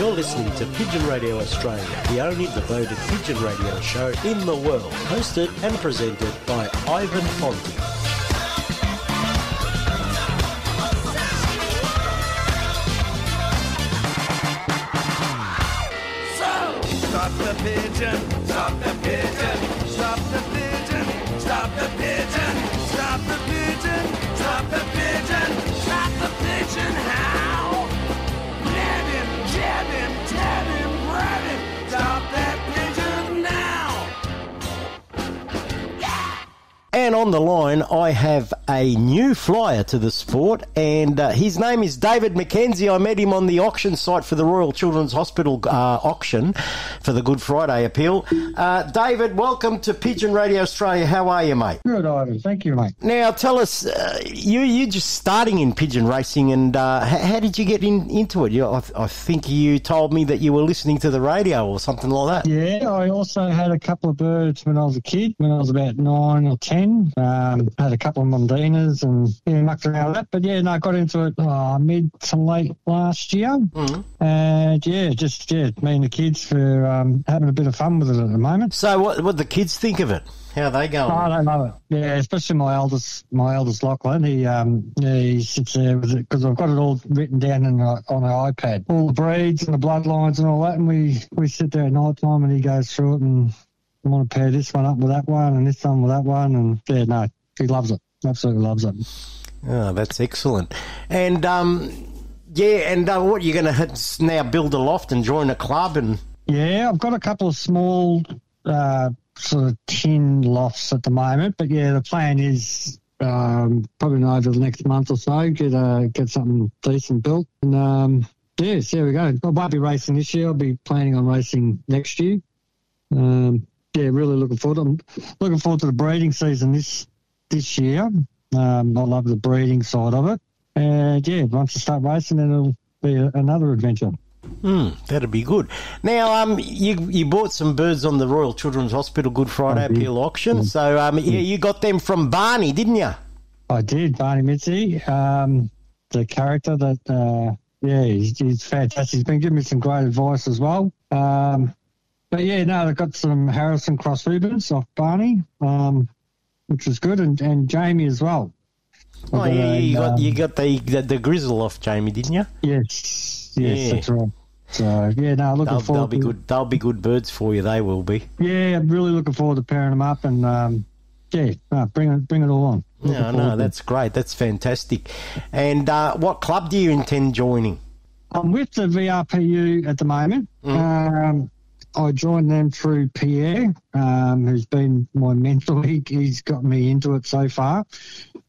You're listening to Pigeon Radio Australia, the only devoted pigeon radio show in the world, hosted and presented by Ivan Fonte. Stop the pigeon, stop the pigeon, And on the line, I have a new flyer to the sport, and uh, his name is David McKenzie. I met him on the auction site for the Royal Children's Hospital uh, auction for the Good Friday appeal. Uh, David, welcome to Pigeon Radio Australia. How are you, mate? Good, Ivan. Thank you, mate. Now, tell us, uh, you you just starting in pigeon racing, and uh, h- how did you get in, into it? You, I, I think you told me that you were listening to the radio or something like that. Yeah, I also had a couple of birds when I was a kid, when I was about nine or ten. Um, had a couple of Mondinas and yeah, mucked around with that. But yeah, no, I got into it uh, mid to late last year. And yeah, just yeah, me and the kids for um, having a bit of fun with it at the moment. So, what what the kids think of it? How are they going? I don't know it. Yeah, especially my eldest, my eldest Lachlan. He um, yeah, he sits there with it because I've got it all written down in a, on an iPad, all the breeds and the bloodlines and all that. And we we sit there at night time and he goes through it and I want to pair this one up with that one and this one with that one. And yeah, no, he loves it. Absolutely loves it. Oh, that's excellent. And um, yeah, and uh, what you're going to now build a loft and join a club and Yeah, I've got a couple of small uh, sort of tin lofts at the moment, but yeah, the plan is um, probably over the next month or so get uh, get something decent built. And um, yes, there we go. I won't be racing this year. I'll be planning on racing next year. Um, yeah, really looking forward. I'm looking forward to the breeding season this this year. Um, I love the breeding side of it. And yeah, once I start racing, then it'll be a, another adventure. Hmm, that'd be good. Now, um, you you bought some birds on the Royal Children's Hospital Good Friday appeal auction, so um, yeah, you got them from Barney, didn't you? I did, Barney Mitzi. Um, the character that, uh, yeah, he's, he's fantastic. He's been giving me some great advice as well. Um, but yeah, no, I got some Harrison Cross ribbons off Barney, um, which was good, and, and Jamie as well. Oh, I yeah, you got um, you got the, the the grizzle off Jamie, didn't you? Yes, yes, Yeah. that's right. So yeah, no, looking They'll, forward. they'll be to, good. They'll be good birds for you. They will be. Yeah, I'm really looking forward to pairing them up, and um, yeah, no, bring it, bring it all on. Looking No, no, that's great. That's fantastic. And uh, what club do you intend joining? I'm with the VRPU at the moment. Um, I joined them through Pierre, um, who's been my mentor. He, he's got me into it so far.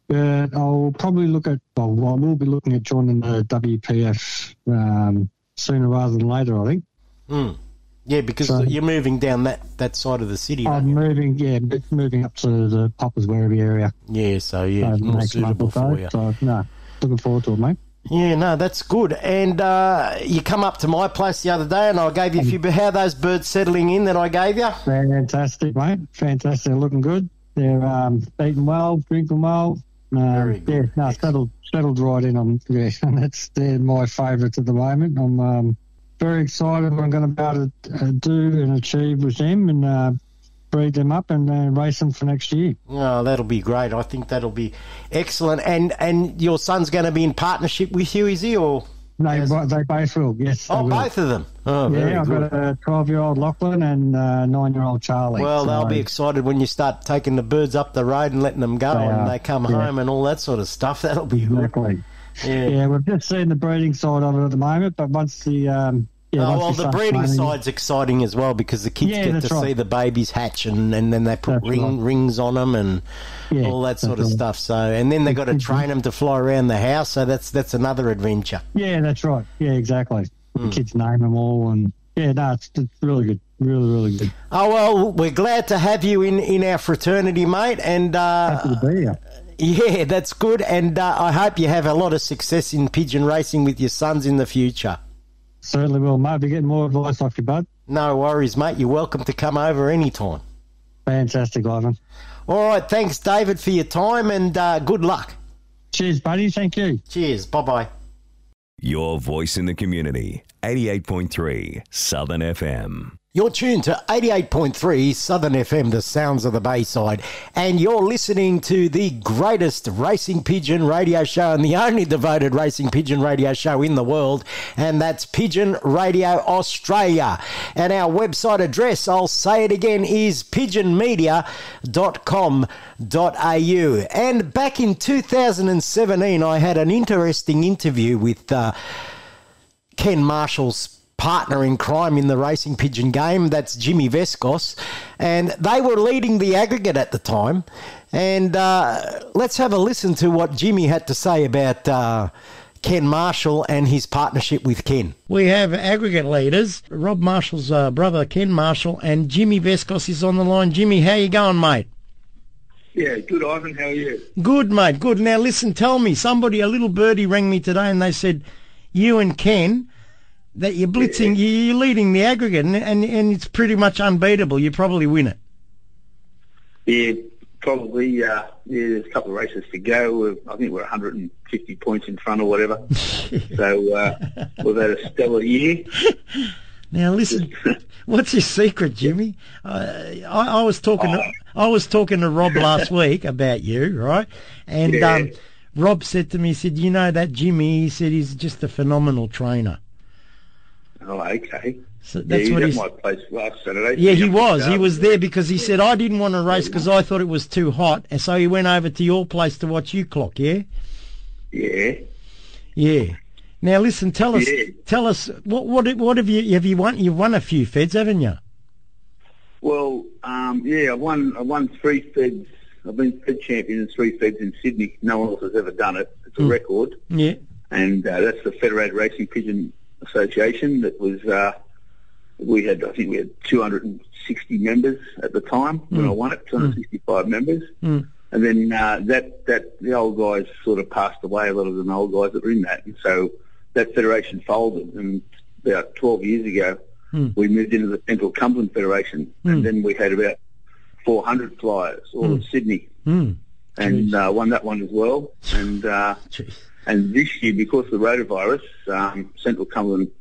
But I'll probably look at, well, I will be looking at joining the WPF um, sooner rather than later, I think. Mm. Yeah, because So- you're moving down that, that side of the city. I'm you? moving, yeah, moving up to the Hoppers Werribee area. Yeah, so yeah, the more suitable or so. for you. So, no, looking forward to it, mate. Yeah, no, that's good. And uh, you come up to my place the other day, and I gave you a few. How are those birds settling in that I gave you? Fantastic, mate. Fantastic. They're looking good. They're um, eating well, drinking well. Um, Yeah, no, settled, settled right in. I'm, yeah, [laughs] that's they're my favourites at the moment. I'm um, very excited what I'm going to be able to uh, do and achieve with them and uh, breed them up and uh, race them for next year. Oh, that'll be great. I think that'll be excellent. And and your son's going to be in partnership with you, is he? Or They, they both will, yes. oh, will. both of them. Oh, yeah, I've good. got a 12 year old Lachlan and uh, 9 year old Charlie. Well, they'll be excited when you start taking the birds up the road and letting them go, They and are, they come yeah. home and all that sort of stuff. That'll be Exactly. good. Yeah. Yeah, we've just seen the breeding side of it at the moment, but once the um, yeah, oh, well, the breeding side's exciting as well because the kids Yeah, get to right. see the babies hatch and, and then they put ring, right. rings on them and Yeah, all that sort of right. stuff. So, and then they've got to train them to fly around the house. So that's that's another adventure. Yeah, that's right. Yeah, exactly. Hmm. The kids name them all, and yeah, no, it's, it's really good, really, really good. Oh well, we're glad to have you in, in our fraternity, mate. And uh, Happy to be here. yeah, that's good. And uh, I hope you have a lot of success in pigeon racing with your sons in the future. Certainly will. Maybe getting more advice off you, bud. No worries, mate. You're welcome to come over anytime. Fantastic, Ivan. All right, thanks, David, for your time, and uh, good luck. Cheers, buddy. Thank you. Cheers. Bye bye. Your voice in the community. 88.3 Southern FM. You're tuned to 88.3 Southern FM, the sounds of the Bayside, and you're listening to the greatest racing pigeon radio show and the only devoted racing pigeon radio show in the world, and that's Pigeon Radio Australia. And our website address, I'll say it again, is pigeonmedia.com.au. And back in 2017, I had an interesting interview with. Uh, Ken Marshall's partner in crime in the racing pigeon game. That's Jimmy Vescos. And they were leading the aggregate at the time. And uh, let's have a listen to what Jimmy had to say about uh, Ken Marshall and his partnership with Ken. We have aggregate leaders, Rob Marshall's uh, brother, Ken Marshall, and Jimmy Vescos is on the line. Jimmy, how you going, mate? Yeah, good, Ivan. How are you? Good, mate. Good. Now, listen, tell me. Somebody, a little birdie, rang me today, and they said you and Ken that you're blitzing, you're leading the aggregate, and, and and it's pretty much unbeatable. You probably win it. Yeah, probably. Uh, yeah, there's a couple of races to go. We're, I think we're 150 points in front or whatever. [laughs] so uh, we've had a stellar year. Now, listen. [laughs] What's your secret, Jimmy? Uh, I, I was talking. To, I was talking to Rob last [laughs] week about you, right? And Yeah. um, Rob said to me, he said, "You know that Jimmy?" He said he's just a phenomenal trainer. Oh, okay. So yeah, that's he what was he's. at my place last Saturday. Yeah, he was. He was there because he said I didn't want to race because I thought it was too hot, and so he went over to your place to watch you clock. Yeah, Yeah. yeah. Now listen, tell us, Yeah. tell us what what what have you have you won? You've won a few feds, haven't you? Well, um, yeah, I won. I won three feds. I've been fed champion in three feds in Sydney. No one else has ever done it. It's a Hmm. record. Yeah. and uh, that's the Federated Racing Pigeon Association. That was uh, we had, I think we had 260 members at the time when Mm. I won it, 265 members, Mm. and then uh, that that the old guys sort of passed away. A lot of the old guys that were in that, and so that federation folded. And about 12 years ago, Mm. we moved into the Central Cumberland Federation, Mm. and then we had about 400 flyers, all of Mm. Sydney Mm. and uh, won that one as well. And uh, and this year, because of the rotavirus, um, Central Cumberland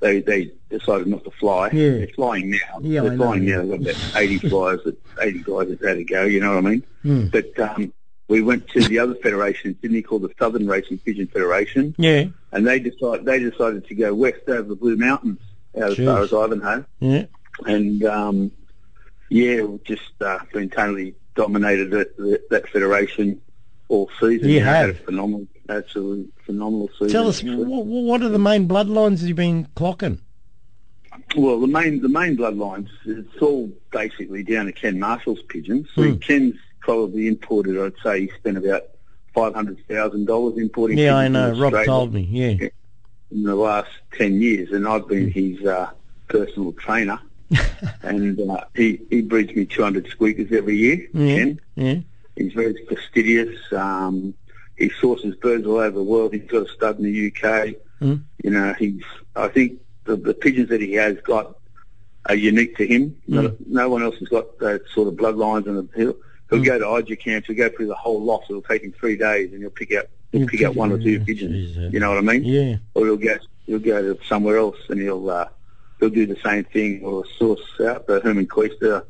they they decided not to fly. Yeah. They're flying now. Yeah, They're I flying yeah. now. They've got about [laughs] 80 flyers, that 80 guys that had to go. You know what I mean? Mm. But um, we went to the other federation in Sydney called the Southern Racing Pigeon Federation, Yeah, and they decided they decided to go west over the Blue Mountains, out as far as Ivanhoe yeah. and um, yeah, we've just uh, been totally dominated that, that, that federation all season. You know, had a phenomenal, absolutely phenomenal season. Tell us, actually. wh- wh- what are the main bloodlines you've been clocking? Well, the main the main bloodlines, it's all basically down to Ken Marshall's pigeons. So Hmm. Ken's probably imported, I'd say he spent about five hundred thousand dollars importing. Yeah, I know. Rob told me. Yeah. in the last ten years, and I've been his uh, personal trainer. [laughs] and uh, he he breeds me two hundred squeakers every year. Yeah. Ken. Yeah. He's very fastidious. Um, he sources birds all over the world. He's got a stud in the UK. Mm. You know, he's. I think the, the pigeons that he has got are unique to him. No, Mm. no one else has got that sort of bloodlines, and he'll he'll go to Eijerkamps. He'll go through the whole lot. It'll take him three days, and he'll pick out he'll pick out one or two yeah. pigeons. Uh, You know what I mean? Yeah. Or he'll go he'll go to somewhere else, and he'll uh, he'll do the same thing, or source out the Herman Koester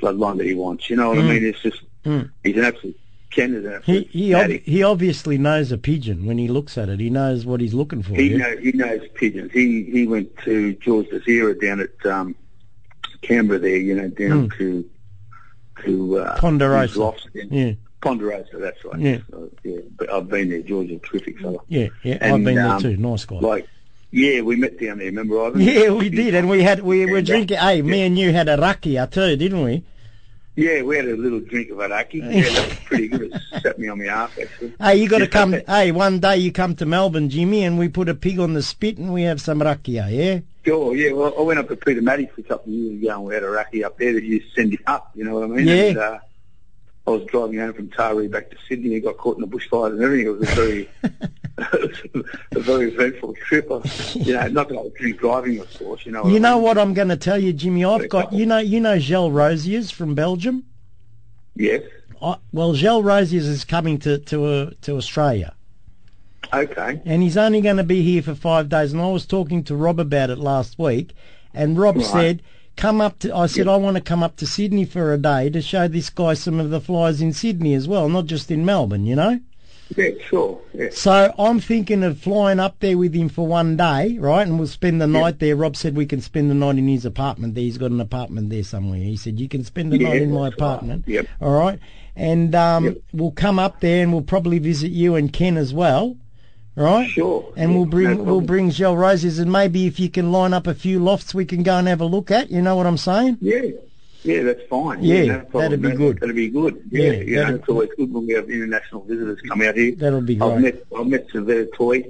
bloodline that he wants. You know what Mm. I mean? It's just Mm. he's an absolute An He he, ob- he obviously knows a pigeon when he looks at it. He knows what he's looking for. He yeah? knows he knows pigeons. He he went to George Desira down at um, Canberra there, you know, down Mm. to to uh, Ponderosa. Yeah. Ponderosa, that's right. Yeah. So, yeah, but I've been there. George a terrific fellow. Yeah, yeah. I've And, been there um, too. Nice guy. Like, yeah, we met down there. Remember, Ivan? yeah, we did, and we had we were uh, drinking. Hey, me and you had a rakia too, didn't we? Yeah, we had a little drink of araki. [laughs] Yeah, that was pretty good. It set me on my ass actually. Hey, you got to come. [laughs] hey, one day you come to Melbourne, Jimmy, and we put a pig on the spit and we have some rakia. Yeah. Sure, yeah. Well, I went up to Peter Maddox a couple of years ago and we had a raki up there that you send it up, you know what I mean? Yeah. And, uh, I was driving home from Taree back to Sydney and got caught in the bushfires and everything. It was a very, [laughs] a very eventful trip. You know, not that I was driving, of course, you know. You what I know mean? what I'm going to tell you, Jimmy? I've got you know you know Gel Rosiers from Belgium. Yes. I, well, Gel Rosiers is coming to to uh, to Australia. Okay. and he's only going to be here for five days. And I was talking to Rob about it last week, and Rob Right. said, "Come up to." I said, "I want to come up to Sydney for a day to show this guy some of the flies in Sydney as well, not just in Melbourne, you know." Yeah, sure. Yeah. So I'm thinking of flying up there with him for one day, right? And we'll spend the night there. Rob said we can spend the night in his apartment there. He's got an apartment there somewhere. He said you can spend the Yeah, night in my that's right. apartment. Yep. All right. And um, we'll come up there and we'll probably visit you and Ken as well. Right? Sure. And we'll bring no we'll bring gel roses and maybe if you can line up a few lofts we can go and have a look at. You know what I'm saying? Yeah. Yeah, that's fine. Yeah, no that'd be good. That'd be good. Yeah, Yeah, you know, it's always good when we have international visitors come out here. That'll be great. I've met I've met Sylvester Toy.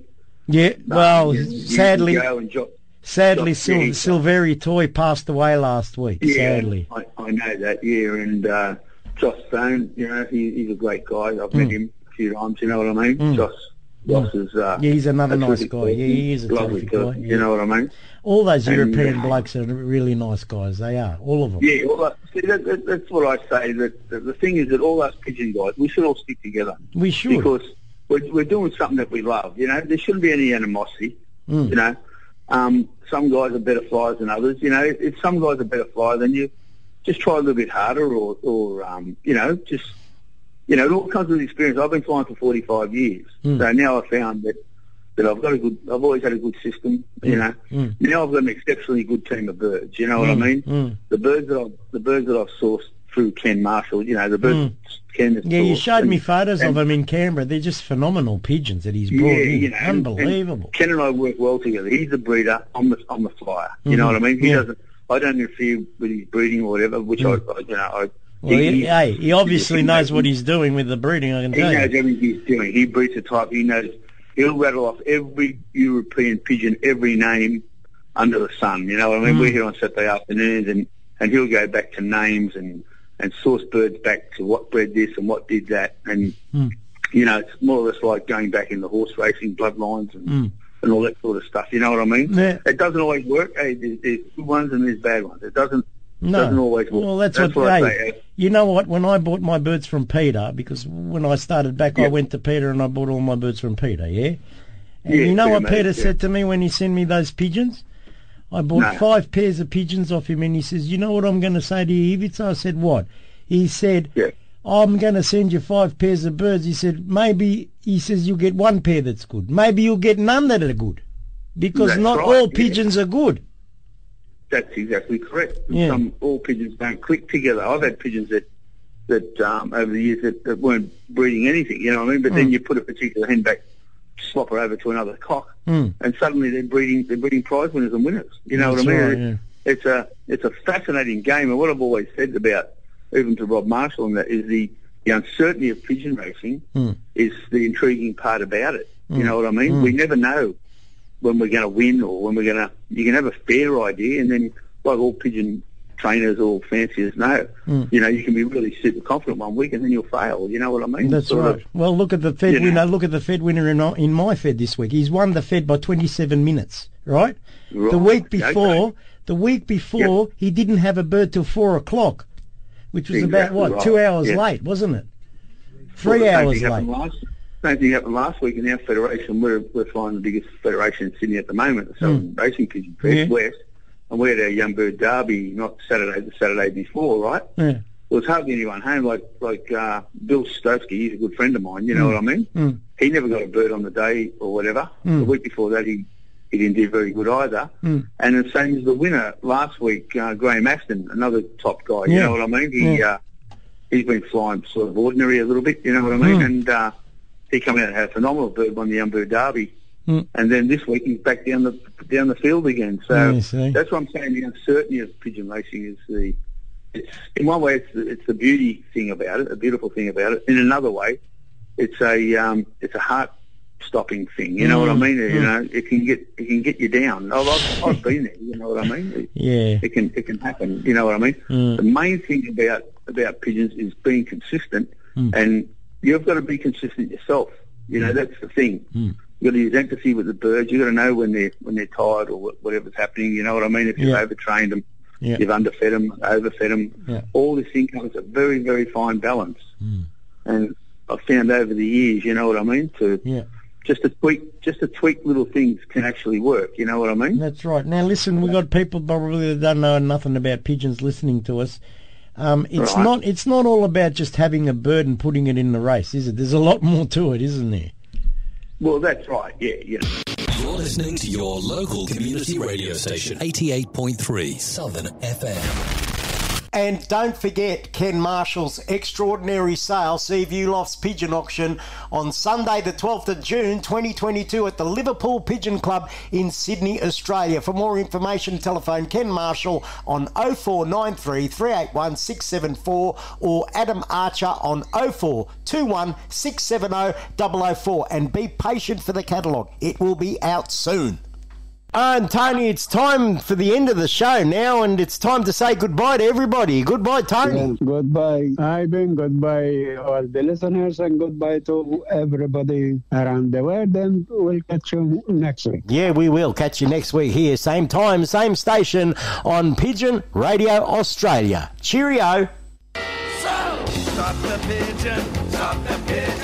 Yeah. Well, you- you sadly, and jo- sadly, yeah, Sil- Silveri Toy passed away last week. Yeah, Sadly. I, I know that. Yeah, and uh, Jos Thoné, you know, he, he's a great guy. I've met Mm. him a few times. You know what I mean? Mm. Josh, Josh is. Uh, Yeah, he's another nice guy. person. Yeah, he is a lovely terrific guy, yeah. You know what I mean? All those European blokes are really nice guys. They are, all of them. Yeah, well, uh, see, that, that, that's what I say. That, that the thing is that all those pigeon guys, we should all stick together. We should. because we're, we're doing something that we love. You know, there shouldn't be any animosity. Mm. You know, um, some guys are better flyers than others. You know, if some guys are better flyer than you, just try a little bit harder, or, or um, you know, just you know, it all comes with experience. I've been flying for 45 years, Mm. so now I found that that I've got a good. I've always had a good system. You know, Mm. now I've got an exceptionally good team of birds. You know what Mm, I mean? mm. The birds that I've the birds that I've sourced through Ken Marshall. You know, the birds Mm. Ken has Yeah, you showed me and- photos of them in Canberra. They're just phenomenal pigeons that he's brought yeah, in. you know, Unbelievable. and Ken and I work well together. He's the breeder. I'm the I'm the flyer. You know Mhm, what I mean? He yeah. doesn't. I don't interfere with his breeding or whatever. Which I, I, you know, I. well, he, he- hey, he obviously he knows what he's doing with the breeding, I can He tell knows everything he's doing. He breeds a type. He knows. He'll rattle off every European pigeon, every name under the sun. You know I mean? Mm. We're here on Saturday afternoons, and and he'll go back to names and and source birds back to what bred this and what did that, and Mm. you know, it's more or less like going back in the horse racing bloodlines and Mm. and all that sort of stuff. You know what I mean? Yeah. It doesn't always work. Hey, there's, there's good ones and there's bad ones. It doesn't No. doesn't always work. Well, that's, what, I hey, say. you know what? When I bought my birds from Peter, because when I started back, I went to Peter and I bought all my birds from Peter, yeah? And Yeah, you know what made Peter yeah. said to me when he sent me those pigeons? I bought No. five pairs of pigeons off him and he says, you know what I'm going to say to you, Ivica? I said, what? He said, Yeah. I'm going to send you five pairs of birds. He said, maybe, he says, you'll get one pair that's good. Maybe you'll get none that are good. Because That's not right, all pigeons are good. That's exactly correct. Yeah. Some all pigeons don't click together. I've had pigeons that that um, over the years that, that weren't breeding anything. You know what I mean? But then Mm. you put a particular hen back, swap her over to another cock, Mm. and suddenly they're breeding they're breeding prize winners and winners. You know That's what I mean? right, yeah. It's a it's a fascinating game, and what I've always said about even to Rob Marshall and that is the the uncertainty of pigeon racing Mm. is the intriguing part about it. You Mm. know what I mean? Mm. We never know when we're going to win or when we're going to. You can have a fair idea, and then like all pigeon trainers or fanciers know, Mm. you know, you can be really super confident one week and then you'll fail. You know what I mean? That's Sort right. of- Well, look at the Fed you know. Look at the Fed winner in, my- in my Fed this week. He's won the Fed by 27 minutes, right? The Right, week okay. before, the week before, he didn't have a bird till four o'clock, which was about what right. two hours late, wasn't it? Three the same hours late. Last, same thing happened last week in our federation. We're, we're flying the biggest federation in Sydney at the moment, the Southern Racing Pigeon Fest Yeah. West. And we had our Young Bird Derby not Saturday, the Saturday before, right? Yeah. There was hardly anyone home. Like like uh, Bill Stokesky, he's a good friend of mine. You know Mm. what I mean? Mm. He never got a bird on the day or whatever. Mm. The week before that, he he didn't do very good either. Mm. And the same as the winner last week, uh, Graham Aston, another top guy. You know what I mean? He Yeah. uh, he's been flying sort of ordinary a little bit. You know what I mean? Mm. And uh, he come out and had a phenomenal bird, won the Bird Derby. Mm. And then this week he's back down the down the field again. So Yeah, that's what I'm saying. The uncertainty of pigeon racing is the it's in one way it's the, it's the beauty thing about it, a beautiful thing about it. In another way, it's a um, it's a heart stopping thing. You know what I Mm, mean? You mm. know, it can get it can get you down. I've, I've, I've [laughs] been there. You know what I mean? It, Yeah. it can it can happen. You know what I mean? Mm. The main thing about about pigeons is being consistent, Mm. and you've got to be consistent yourself. You know that's the thing. Mm. You've got to use empathy with the birds. You've got to know when they're when they're tired or whatever's happening. You know what I mean? If you've Yeah. overtrained them, Yeah. you've underfed them, overfed them. Yeah. All this thing comes a very very fine balance. Mm. And I've found over the years, you know what I mean, to Yeah. just to tweak just to tweak little things can actually work. You know what I mean? That's right. Now listen, we've got people probably that don't know nothing about pigeons listening to us. Um, it's Right. not it's not all about just having a bird and putting it in the race, is it? There's a lot more to it, isn't there? Well, that's right. Yeah, yeah. You're listening to your local community radio station, 88.3 Southern FM. And don't forget Ken Marshall's extraordinary sale, Seaview Lofts Pigeon Auction, on Sunday, the 12th of June 2022 at the Liverpool Pigeon Club in Sydney, Australia. For more information, telephone Ken Marshall on 0493 381 674 or Adam Archer on 0421 670 004 and be patient for the catalogue. It will be out soon. And Tony, it's time for the end of the show now, and it's time to say goodbye to everybody. Goodbye, Tony. Goodbye, Ivan. Goodbye, all the listeners, and goodbye to everybody around the world. And we'll catch you next week. Yeah, we will catch you next week here, same time, same station on Pigeon Radio Australia. Cheerio. So, Stop the pigeon, stop the pigeon,